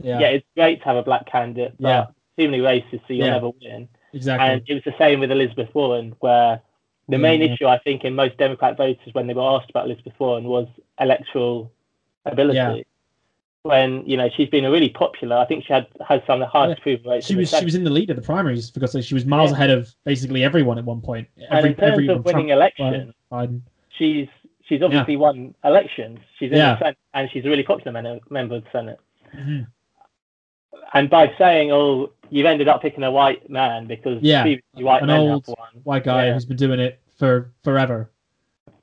Yeah, yeah, it's great to have a black candidate but Yeah. Extremely racist so you'll Yeah. never win exactly. and it was the same with Elizabeth Warren, where the main Yeah. issue I think in most Democrat voters when they were asked about Elizabeth Warren was electoral ability. Yeah. When you know she's been a really popular, I think she had has some of the highest approval rates. she was she was in the lead of the primaries because she was miles Yeah. ahead of basically everyone at one point. and Every, in terms every of winning Trump, elections, Biden. she's she's obviously won elections. She's in Yeah. the Senate, and she's a really popular member of the Senate. Mhm. And by saying, "Oh, you've ended up picking a white man because Yeah. white An old- have won," white guy Yeah. who's been doing it for forever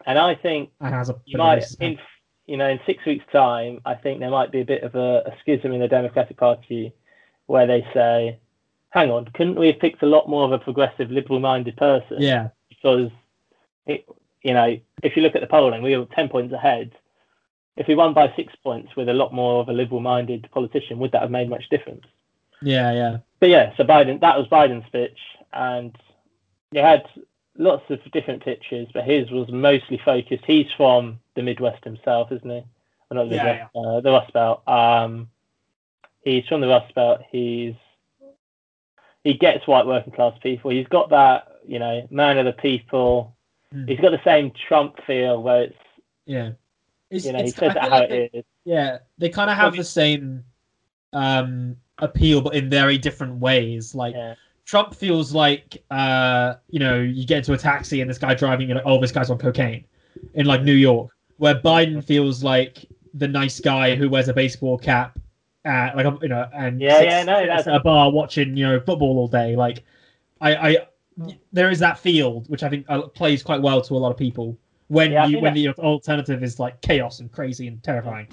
and I think and has a you bit of a might in you know, in six weeks' time, I think there might be a bit of a, a schism in the Democratic Party where they say, hang on, couldn't we have picked a lot more of a progressive, liberal minded person? Yeah. Because, it, you know, if you look at the polling, we were 10 points ahead. If we won by six points with a lot more of a liberal minded politician, would that have made much difference? Yeah, yeah. But yeah, so Biden, that was Biden's pitch. And he had lots of different pitches, but his was mostly focused. He's from the Midwest himself, isn't he? Or not the Yeah, Midwest, Uh, the Rust Belt. Um, he's from the Rust Belt. He's he gets white working class people. He's got that, you know, man of the people. Mm. He's got the same Trump feel where it's, Yeah. It's, you know, he it's- it how like it they- is. Yeah, they kind of have the same um appeal, but in very different ways. Like Yeah. Trump feels like uh you know you get into a taxi and this guy driving you're like oh this guy's on cocaine in like New York, where Biden feels like the nice guy who wears a baseball cap, uh, like you know, and Yeah, sits- yeah, no, that's- at a bar watching you know football all day. Like I, I there is that field which I think uh, plays quite well to a lot of people when Yeah, you when the alternative is like chaos and crazy and terrifying.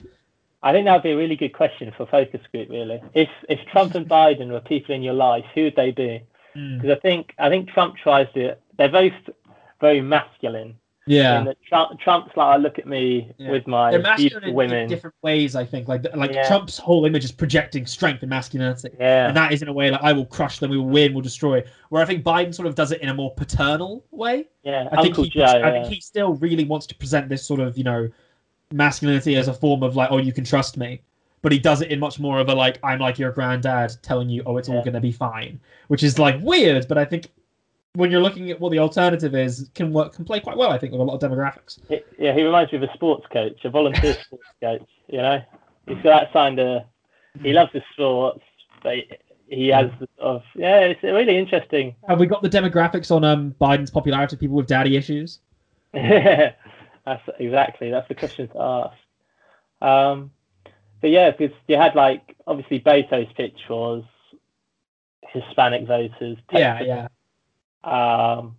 I think that would be a really good question for focus group. Really, if if Trump and Biden were people in your life, who would they be? Mm. Because I think I think Trump tries to. They're both very masculine. Yeah. Trump, Trump's like, look at me Yeah. with my They're masculine beautiful women. in different ways, I think. Like like Yeah. Trump's whole image is projecting strength and masculinity. yeah, And that is in a way like I will crush them, we will win, we'll destroy. Where I think Biden sort of does it in a more paternal way. yeah. I think Uncle he, Joe. I yeah. think he still really wants to present this sort of, you know, masculinity as a form of like, oh, you can trust me. But he does it in much more of a like, I'm like your granddad telling you, oh, it's all gonna be fine. Which is like weird, but I think when you're looking at what the alternative is, can work can play quite well, I think, with a lot of demographics. Yeah, he reminds me of a sports coach, a volunteer sports coach. You know, he's got that kind of. He loves his sports, but he, has the sort of yeah. It's really interesting. Have we got the demographics on um Biden's popularity? People with daddy issues. that's exactly that's the question to ask. Um, but yeah, because you had like obviously Beto's pitch was Hispanic voters. Yeah, yeah. Um,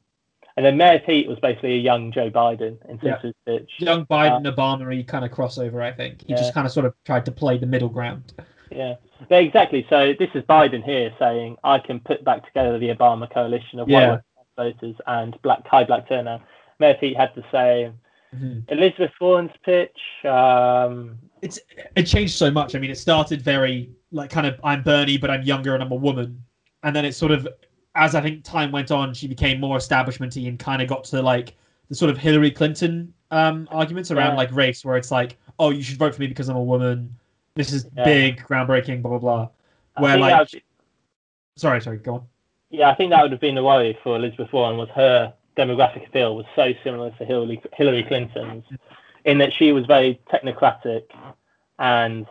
and then Mayor Pete was basically a young Joe Biden in Yeah. terms of pitch. Young Biden, Obama kind of crossover, I think. He Yeah. just kind of sort of tried to play the middle ground. Yeah, yeah, exactly. So this is Biden here saying, "I can put back together the Obama coalition of Yeah. white voters and black high black turnout." Mayor Pete had the same. Mhm. Elizabeth Warren's pitch. Um, It's it changed so much. I mean, it started very like kind of I'm Bernie, but I'm younger and I'm a woman, and then it sort of as I think time went on, she became more establishmenty and kind of got to like the sort of Hillary Clinton um, arguments around Yeah. like race, where it's like, oh, you should vote for me because I'm a woman. This is Yeah. big, groundbreaking, blah blah blah. Where like, be- sorry, sorry, go on. yeah, I think that would have been the worry for Elizabeth Warren was her demographic appeal was so similar to Hillary Hillary Clinton's, in that she was very technocratic and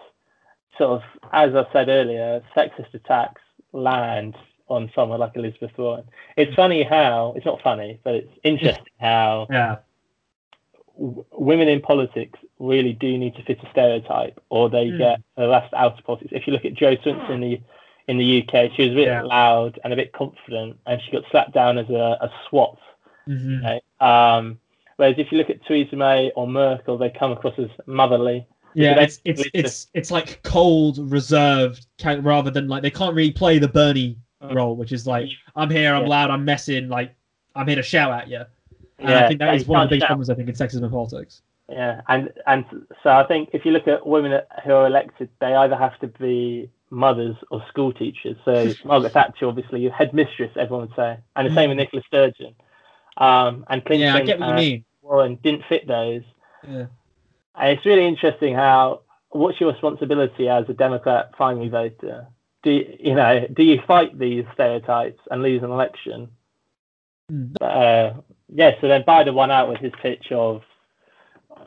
sort of, as I said earlier, sexist attacks land on someone like Elizabeth Warren. It's funny how it's not funny, but it's interesting how Yeah, w- women in politics really do need to fit a stereotype, or they Mm. get harassed out of politics. If you look at Jo Swinson in the in the UK, she was a bit Yeah. loud and a bit confident, and she got slapped down as a, a swat. hmm you know. Um, whereas if you look at Theresa May or Merkel, they come across as motherly. Yeah, it's it's it's it's like cold, reserved, rather than like they can't really play the Bernie. Role, which is like I'm here, I'm Yeah. loud, I'm messing, like I'm here to shout at you. And Yeah, I think that is one of the big shout. problems I think in sexism and politics. Yeah, and and so I think if you look at women who are elected, they either have to be mothers or school teachers. So Margaret Thatcher, obviously, headmistress, everyone would say, and the same with Nicola Sturgeon. Um, and Clinton yeah, I get what you mean. Warren didn't fit those. Yeah. And it's really interesting how what's your responsibility as a Democrat primary voter? Do you, you know? Do you fight these stereotypes and lose an election? Mm. Uh, yeah. So then Biden won out with his pitch of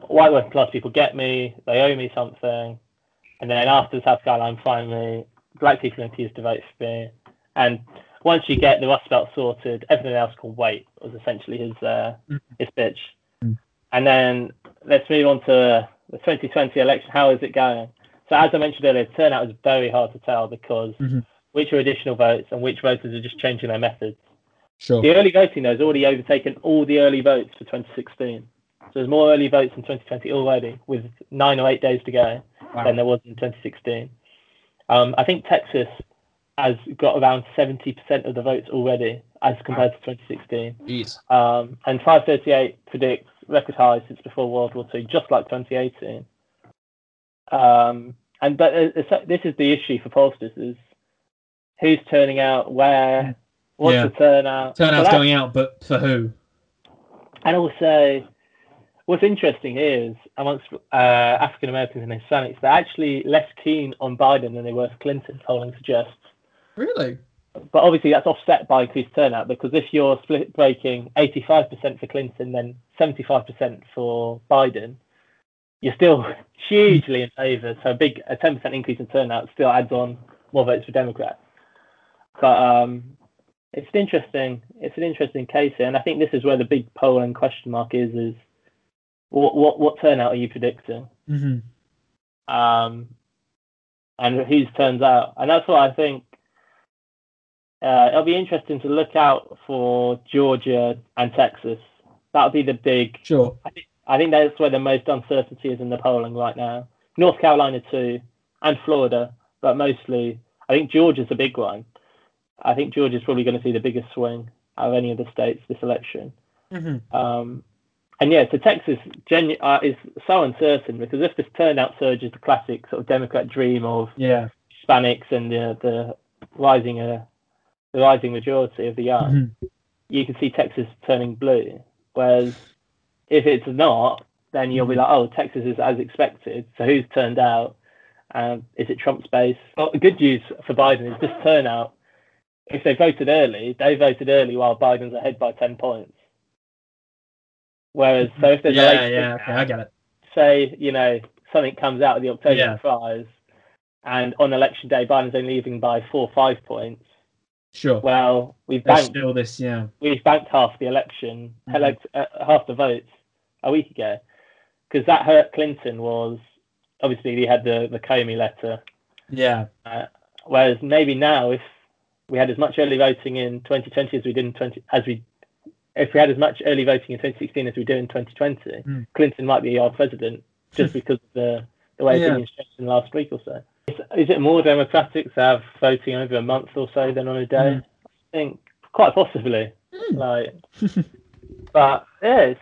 white working class people get me, they owe me something, and then after the South Carolina finally, black people are accused to vote for me, and once you get the Rust Belt sorted, everything else can wait. Was essentially his uh, Mhm. his pitch. Mm. And then let's move on to the 2020 election. How is it going? So as I mentioned earlier, turnout is very hard to tell because Mhm. which are additional votes and which voters are just changing their methods. Sure. The early voting though has already overtaken all the early votes for 2016. So there's more early votes in 2020 already, with nine or eight days to go, Wow. than there was in 2016. Um, I think Texas has got around 70% of the votes already, as compared to 2016. Jeez. Um, and 538 predicts record highs since before World War II, just like 2018. Um, and but uh, this is the issue for pollsters: is who's turning out, where, what's Yeah. the turnout. Turnout's going out, but for who? And also, what's interesting here is amongst uh, African Americans and Hispanics, they're actually less keen on Biden than they were for Clinton. Polling suggests. Really? but obviously that's offset by increased turnout because if you're split breaking 85% for Clinton, then 75% for Biden, you're still hugely in favour. So a big a 10% increase in turnout still adds on more votes for Democrats. But um, it's an interesting it's an interesting case here, and I think this is where the big polling question mark is: is what what, what turnout are you predicting? Mm-hmm. um, and whose turns out. And that's what I think. Uh, it'll be interesting to look out for Georgia and Texas. That'll be the big. Sure. I think that's where the most uncertainty is in the polling right now. North Carolina too, and Florida, but mostly I think Georgia's a big one. I think Georgia's probably going to see the biggest swing out of any of the states this election. Mm-hmm. Um, and yeah, so Texas genu- uh, is so uncertain because if this turnout surge is the classic sort of Democrat dream of Yeah. Hispanics and the, the rising uh, the rising majority of the young, Mhm. you can see Texas turning blue. Whereas if it's not, then you'll be like, oh, Texas is as expected. So who's turned out? Um, is it Trump's base? Well, the good news for Biden is this turnout. If they voted early, they voted early while Biden's ahead by 10 points. Whereas, so if there's a late yeah, okay, I get it. say, you know, something comes out of the October Yeah. prize, and on election day, Biden's only leaving by four or five points. Sure. Well, we've There's banked still this, yeah. we've banked half the election, Mhm. elect, uh, half the votes a week ago, because that hurt Clinton was obviously he had the the Comey letter. Yeah. Whereas maybe now, if we had as much early voting in 2020 as we did in 20 as we if we had as much early voting in 2016 as we do in 2020, Mm. Clinton might be our president just because of the the way Yeah. opinions changed in the last week or so. Is, is it more democratic to have voting over a month or so than on a day? Mm. I think quite possibly. Mm. Like, but yeah, it's,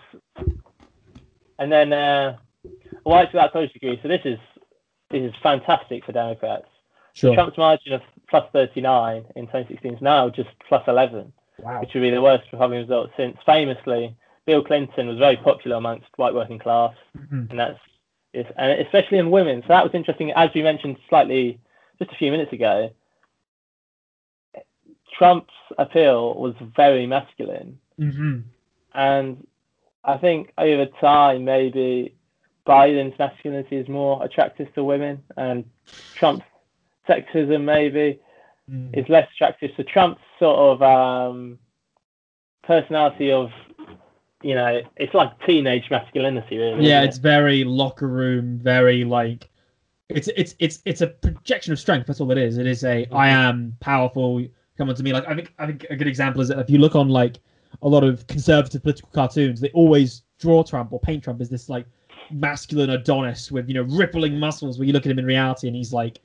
and then uh, whites without college degree. So this is this is fantastic for Democrats. Sure. Trump's margin of plus 39 in 2016 is now just plus 11, Wow. which would be the worst Republican result since famously Bill Clinton was very popular amongst white working class, Mhm. and that's especially in women. So that was interesting, as we mentioned slightly just a few minutes ago. Trump's appeal was very masculine, Mm-hmm. and I think over time maybe Biden's masculinity is more attractive to women, and Trump's sexism maybe Mm. is less attractive. So Trump's sort of um, personality of, you know, it's like teenage masculinity, really. Yeah, it's very locker room, very like it's it's it's it's a projection of strength. That's all it is. It is a I am powerful. Come on to me. Like I think I think a good example is that if you look on like a lot of conservative political cartoons, they always draw Trump or paint Trump as this like masculine Adonis with you know rippling muscles. Where you look at him in reality and he's like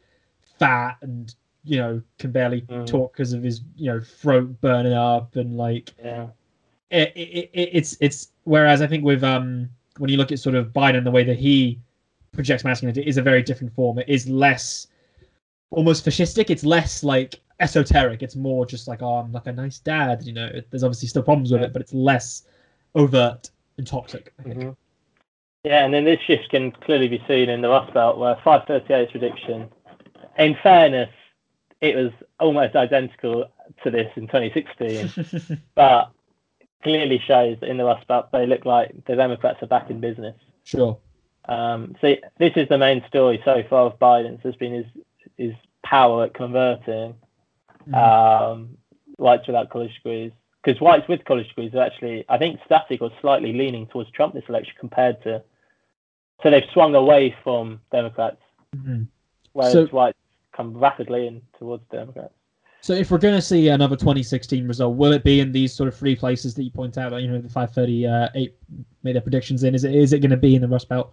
fat and you know can barely Mm. talk because of his you know throat burning up and like? Yeah. It, it, it, it's it's whereas I think with um when you look at sort of Biden the way that he projects masculinity is a very different form. It is less almost fascistic. It's less like esoteric. It's more just like oh I'm like a nice dad. You know, there's obviously still problems with it, but it's less overt and toxic. I think. Mhm. Yeah, and then this shift can clearly be seen in the Rust Belt, where 538's prediction. In fairness, it was almost identical to this in 2016, but clearly shows that in the Rust Belt they look like the Democrats are back in business. sure. Um, so this is the main story so far of Biden's has been his his power at converting Mm. um, whites without college degrees. Because whites with college degrees are actually, I think, static or slightly leaning towards Trump this election compared to. So they've swung away from Democrats, Mhm. whereas So- whites come rapidly in towards Democrats. So if we're going to see another 2016 result, will it be in these sort of three places that you point out? You know, the 538 uh, made their predictions in. Is it is it going to be in the Rust Belt?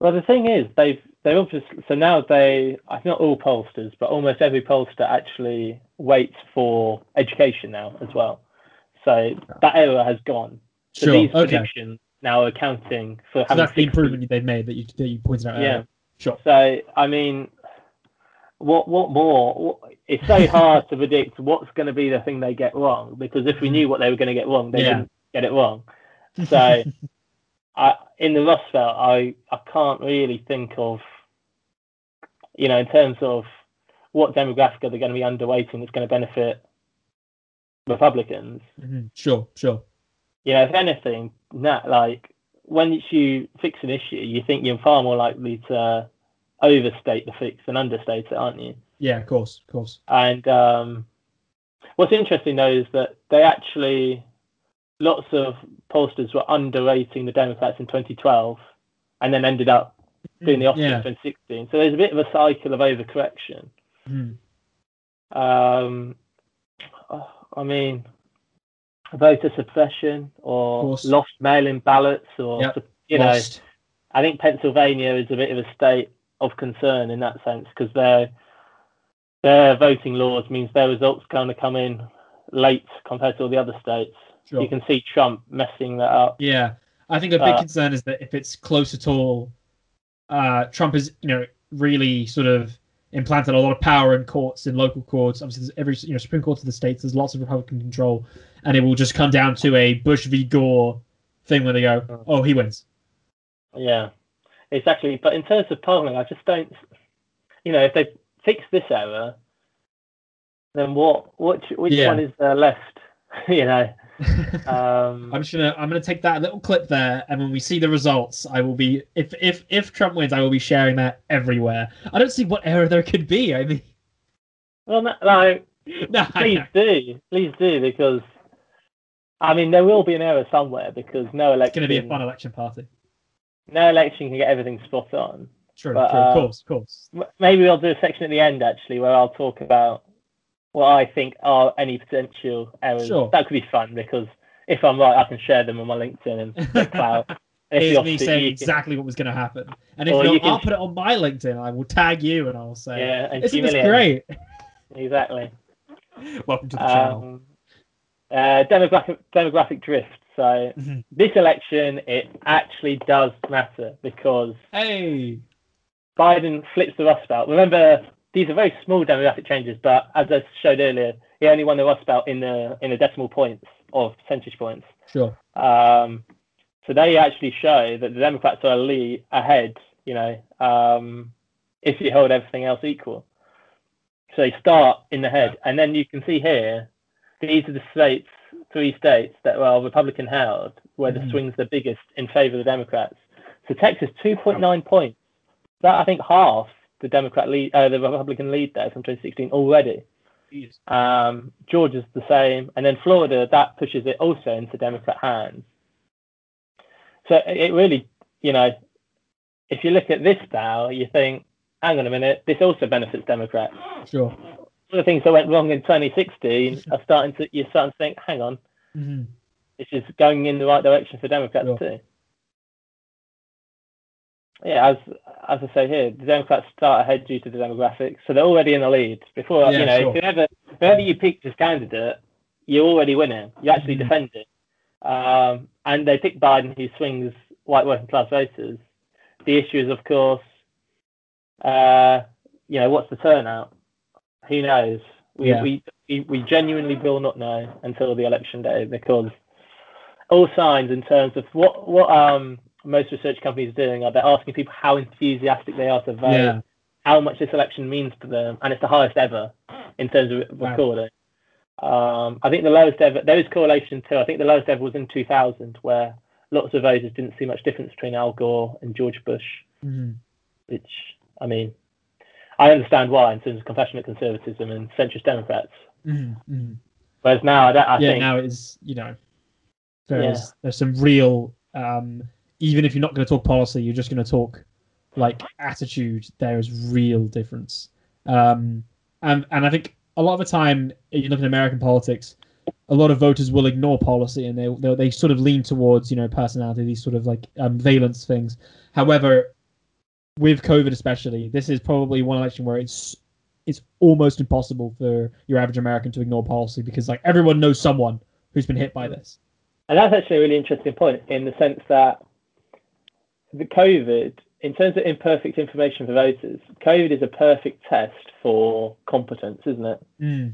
Well, the thing is, they've they obviously so now they I think not all pollsters, but almost every pollster actually weights for education now as well. So that era has gone. So Sure. these Okay. predictions now are accounting for So having that's the improvement they've made that you that you pointed out. Yeah. earlier. Sure. So I mean, what what more? It's so hard to predict what's going to be the thing they get wrong because if we knew what they were going to get wrong, they Yeah. didn't get it wrong. So I in the Rust Belt, I I can't really think of, you know, in terms of what demographic are they going to be underweighting that's going to benefit Republicans. Mhm. Sure. Sure. You know, if anything, that like when you fix an issue, you think you're far more likely to overstate the fix and understate it, aren't you? Yeah. Of course. Of course. And um, what's interesting though is that they actually, lots of pollsters were underrating the Democrats in 2012 and then ended up doing the opposite Yeah. in 2016. So there's a bit of a cycle of overcorrection. Mhm. Um, I mean, voter suppression or lost mail-in ballots or, Yep. you know, Lost. I think Pennsylvania is a bit of a state of concern in that sense because their their voting laws means their results kind of come in late compared to all the other states. Sure. You can see Trump messing that up. Yeah, I think a big Uh, concern is that if it's close at all, uh, Trump is you know really sort of implanted a lot of power in courts, in local courts. Obviously, there's every you know Supreme Court of the states. There's lots of Republican control, and it will just come down to a Bush v Gore thing where they go, "Oh, he wins." Yeah, exactly. But in terms of polling, I just don't. You know, if they fix this error, then what? Which which Yeah. one is left? you know. Um, I'm just gonna I'm gonna take that little clip there, and when we see the results, I will be if if if Trump wins, I will be sharing that everywhere. I don't see what error there could be. I mean, well, no, like, no, please do, please do, because I mean there will be an error somewhere because no election. it's gonna be a fun election party. No election can get everything spot on. True, But, true, uh, of course, of course. Maybe I'll do a section at the end actually where I'll talk about what I think are any potential errors. Sure. That could be fun because if I'm right, I can share them on my LinkedIn and. If Here's me saying can- exactly what was going to happen. And if not, you can- I'll put it on my LinkedIn. I will tag you and I'll say, Yeah, and "Isn't this great? Exactly. Welcome to the channel." Um, uh, demographic demographic drift. So Mhm. this election, it actually does matter because Hey, Biden flips the Rust Belt. Remember, these are very small demographic changes, but as I showed earlier, he only won the Rust Belt in the in the decimal points of percentage points. sure. Um, so they actually show that the Democrats are lead ahead. You know, um, if you hold everything else equal. So they start in the head, and then you can see here, these are the states, three states that are Republican held, where the Mhm. swings the biggest in favor of the Democrats. So Texas, 2.9 points. That I think half the Democrat lead, uh, the Republican lead there from 2016 already. Um, Georgia's the same, and then Florida that pushes it also into Democrat hands. So it it really, you know, if you look at this now, you think, hang on a minute, this also benefits Democrats. Sure. All the things that went wrong in 2016 are starting to you're starting to think, hang on, hmm this is going in the right direction for Democrats Sure. too. Yeah, as as I say here, the Democrats start ahead due to the demographics, so they're already in the lead. Before Yeah, you know, sure. whoever whoever you picked as candidate, you're already winning. You're actually Mhm. defend it. Um, and they pick Biden, who swings white working class voters. The issue is, of course, uh, you know, what's the turnout? Who knows? We, Yeah. we, we we genuinely will not know until the election day because all signs in terms of what what um most research companies are doing are they're asking people how enthusiastic they are to vote, Yeah. how much this election means to them, and it's the highest ever in terms of Wow. recording. Um, I think the lowest ever there is correlation too. I think the lowest ever was in 2000, where lots of voters didn't see much difference between Al Gore and George Bush, hmm which I mean, I understand why in terms of compassionate conservatism and centrist Democrats. hmm hmm Whereas now, I, I yeah, think now it's you know, there's there's some real um, even if you're not going to talk policy, you're just going to talk like attitude. There is real difference, um, and and I think a lot of the time, you look at American politics, a lot of voters will ignore policy and they they, they sort of lean towards you know personality, these sort of like um, valence things. However, with COVID especially, this is probably one election where it's it's almost impossible for your average American to ignore policy because like everyone knows someone who's been hit by this. And that's actually a really interesting point in the sense that the COVID, in terms of imperfect information for voters, COVID is a perfect test for competence, isn't it? Mm.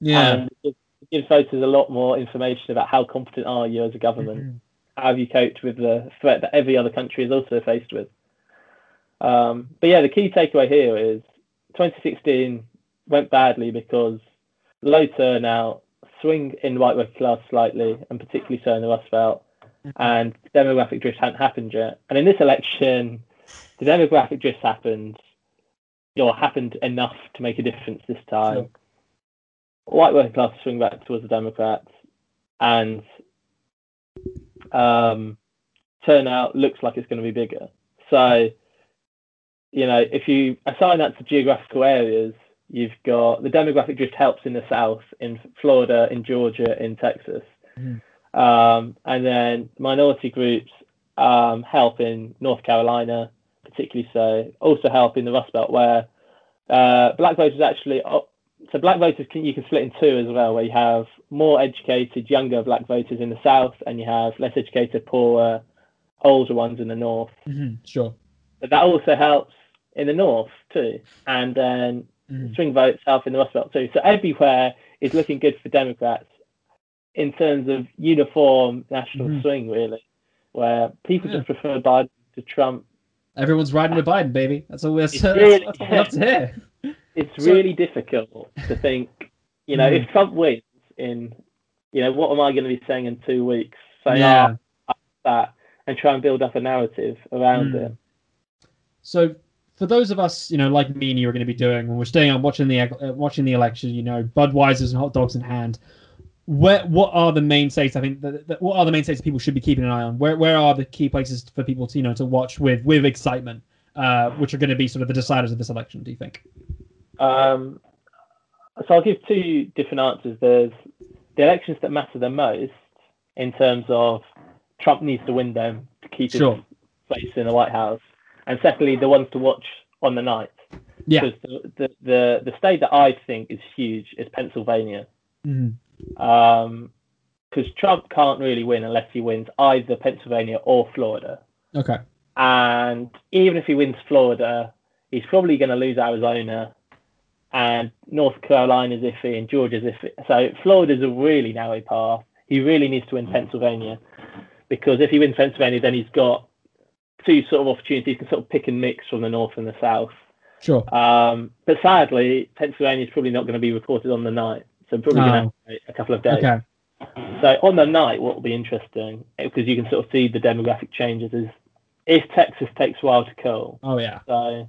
Yeah. And it gives voters a lot more information about how competent are you as a government. Mhm. How have you coped with the threat that every other country is also faced with? Um, but yeah, the key takeaway here is 2016 went badly because low turnout, swing in white working class slightly, and particularly so in the Rust Belt, and demographic drift hadn't happened yet. And in this election, the demographic drift happened, or happened enough to make a difference this time. Sure. White working class swing back towards the Democrats, and um, turnout looks like it's going to be bigger. So, you know, if you assign that to geographical areas, you've got the demographic drift helps in the South, in Florida, in Georgia, in Texas. Mhm. Um, and then minority groups um, help in North Carolina, particularly so. Also help in the Rust Belt, where uh, black voters actually. So black voters can you can split in two as well, where you have more educated, younger black voters in the South, and you have less educated, poorer, older ones in the North. Mhm. Sure. But that also helps in the North too, and then Mhm. swing votes help in the Rust Belt too. So everywhere is looking good for Democrats in terms of uniform national Mhm. swing, really, where people Yeah. just prefer Biden to Trump. Everyone's riding with Biden, baby. That's all we're It's that's, really- that's love to hear. It's So- really difficult to think, you know, Mhm. if Trump wins in, you know, what am I going to be saying in two weeks? Saying Yeah. "Oh, that and try and build up a narrative around Mm. it. So for those of us, you know, like me and you are going to be doing when we're staying on watching the uh, watching the election, you know, Budweisers and hot dogs in hand. Where what are the main states? I think that, that- what are the main states people should be keeping an eye on? Where where are the key places for people to you know to watch with with excitement, uh, which are going to be sort of the deciders of this election? Do you think? Um, so I'll give two different answers. There's the elections that matter the most in terms of Trump needs to win them to keep Sure. his place in the White House, and secondly, the ones to watch on the night. Yeah. Because the, the, the, the state that I think is huge is Pennsylvania. Mhm. Because Trump can't really win unless he wins either Pennsylvania or Florida. Okay. And even if he wins Florida, he's probably going to lose Arizona, and North carolina Carolina's iffy, and georgia Georgia's iffy. So Florida's a really narrow path. He really needs to win Pennsylvania, because if he wins Pennsylvania, then he's got two sort of opportunities. He can sort of pick and mix from the north and the south. Sure. Um, but sadly, Pennsylvania is probably not going to be reported on the night, so probably going to Oh. have a couple of days. Okay. So on the night, what will be interesting because you can sort of see the demographic changes is if Texas takes a while to cool. Oh yeah. So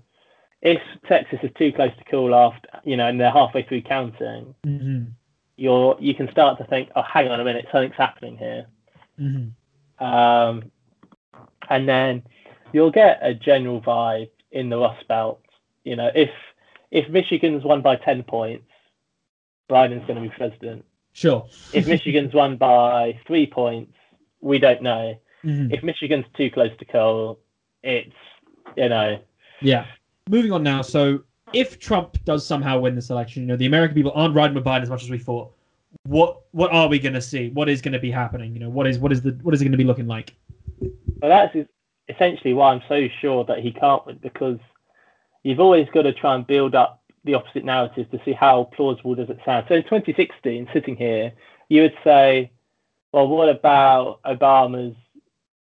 if Texas is too close to cool after, you know, and they're halfway through counting, hmm you're you can start to think, oh, hang on a minute, something's happening here. hmm Um, and then you'll get a general vibe in the Rust Belt. You know, if if Michigan's won by ten points, Biden's going to be president. Sure. If Michigan's won by three points, we don't know. Mhm. If Michigan's too close to call, it's you know Yeah. Moving on now. So, if Trump does somehow win this election, you know, the American people aren't riding with Biden as much as we thought. What what are we going to see? What is going to be happening? You know, what is what is the what is it going to be looking like? Well, that's essentially why I'm so sure that he can't win because you've always got to try and build up the opposite narrative to see how plausible does it sound. So in 2016, sitting here, you would say, well, what about Obama's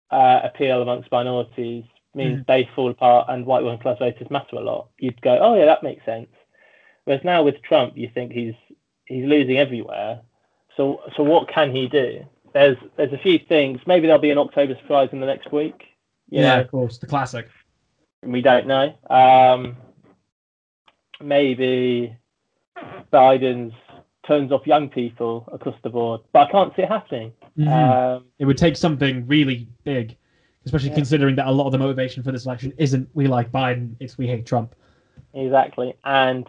uh, appeal amongst minorities means they fall apart and white working class voters matter a lot? You'd go, oh yeah, that makes sense. Whereas now with Trump, you think he's he's losing everywhere. So so what can he do? There's there's a few things. Maybe there'll be an October surprise in the next week. You yeah, know, of course, the classic. we don't know. Um, maybe Biden's turns off young people across the board, but I can't see it happening. Mhm. Um, it would take something really big, especially Yeah. considering that a lot of the motivation for this election isn't we like Biden, it's we hate Trump. exactly, and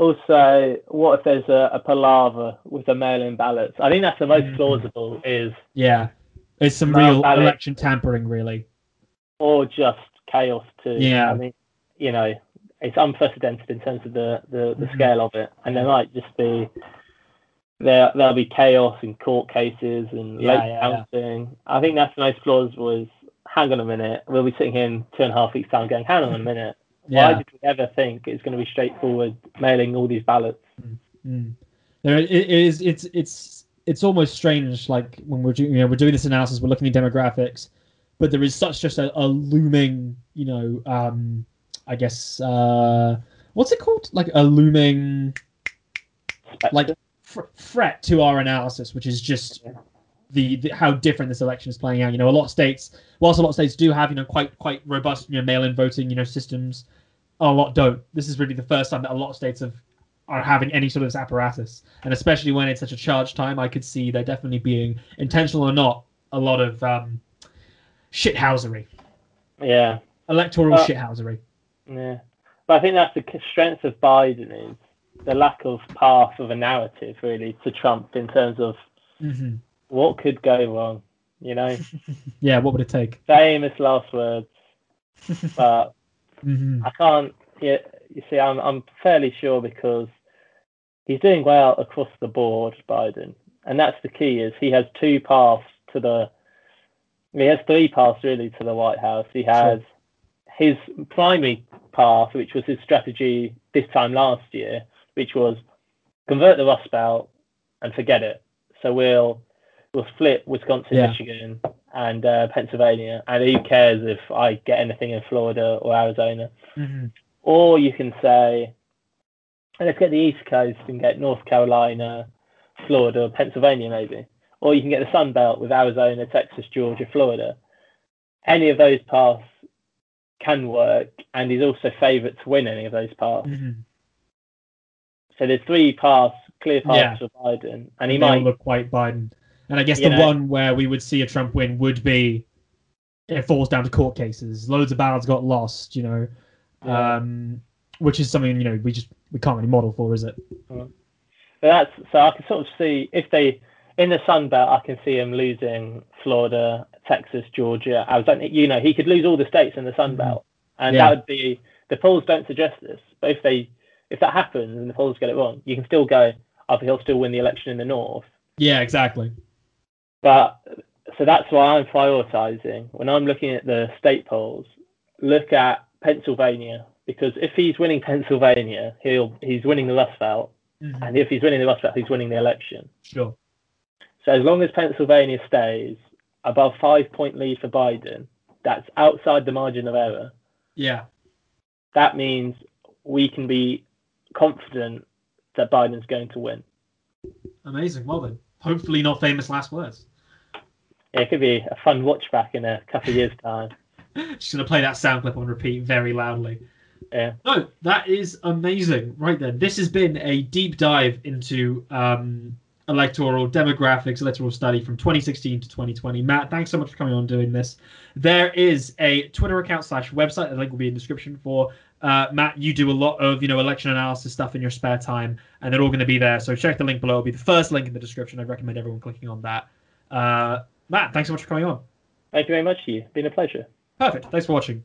Also, what if there's a, a palaver with the mail-in ballots? I think that's the most Mhm. plausible. Is Yeah, it's some real ballot. election tampering, really. Or just chaos too. Yeah. I mean, you know, it's unprecedented in terms of the the, the Mhm. scale of it, and there might just be there there'll be chaos in court cases and Yeah, late yeah, yeah. counting. I think that's the most plausible. Is hang on a minute, we'll be sitting here in two and a half weeks time going, hang on a minute. Why did we ever think it's going to be straightforward mailing all these ballots? Mm. There it is. It's it's it's almost strange. Like when we're doing, you know, we're doing this analysis, we're looking at demographics, but there is such just a, a looming, you know, um, I guess, uh, what's it called? Like a looming like fr- threat to our analysis, which is just the, the how different this election is playing out. You know, a lot of states, whilst a lot of states do have you know quite quite robust you know mail-in voting you know systems, a lot don't. This is really the first time that a lot of states have are having any sort of this apparatus, and especially when it's such a charged time, I could see there definitely being intentional or not a lot of um, shithousery, yeah. electoral Uh, shithousery. Yeah, but I think that's the strength of Biden is the lack of path of a narrative really to Trump in terms of hmm what could go wrong. You know, Yeah, what would it take? famous last words, but hmm I can't. Yeah, you see, I'm I'm fairly sure because he's doing well across the board, Biden, and that's the key. Is he has two paths to the. He has three paths really to the White House. He has his primary path, which was his strategy this time last year, which was convert the Rust Belt and forget it. So we'll we'll split Wisconsin, Yeah. Michigan, and uh, Pennsylvania, and who cares if I get anything in Florida or Arizona? hmm Or you can say, let's get the East Coast and get North Carolina, Florida, Pennsylvania, maybe. Or you can get the Sun Belt with Arizona, Texas, Georgia, Florida. Any of those paths can work, and he's also favourite to win any of those paths. hmm So there's three paths, clear paths Yeah. for Biden, and he all might. look quite Biden. And I guess the know- one where we would see a Trump win would be it falls down to court cases. Loads of ballots got lost, you know, Yeah. um, which is something you know we just we can't really model for, is it? But that's so I can sort of see if they in the Sun Belt, I can see him losing Florida, Texas, Georgia. I was you know he could lose all the states in the Sun Mhm. Belt, and Yeah. that would be the polls don't suggest this. But if they if that happens and the polls get it wrong, you can still go. Oh, he'll still win the election in the North. Yeah, exactly. But so that's why I'm prioritizing when I'm looking at the state polls. Look at Pennsylvania because if he's winning Pennsylvania, he'll he's winning the Rust Belt, Mhm. and if he's winning the Rust Belt, he's winning the election. Sure. So as long as Pennsylvania stays above five point lead for Biden, that's outside the margin of error. Yeah. That means we can be confident that Biden's going to win. Amazing. Well then, hopefully not famous last words. Yeah, it could be a fun watch back in a couple of years' time. Just gonna play that sound clip on repeat very loudly. Yeah. No, that is amazing. Right then, this has been a deep dive into um, electoral demographics, electoral study from 2016 to 2020. Matt, thanks so much for coming on doing this. There is a Twitter account slash website. The link will be in the description for. Uh, Matt, you do a lot of you know election analysis stuff in your spare time, and they're all going to be there. So check the link below. It'll be the first link in the description. I'd recommend everyone clicking on that. Uh, Matt, thanks so much for coming on. Thank you very much to you. Been a pleasure. Perfect. Thanks for watching.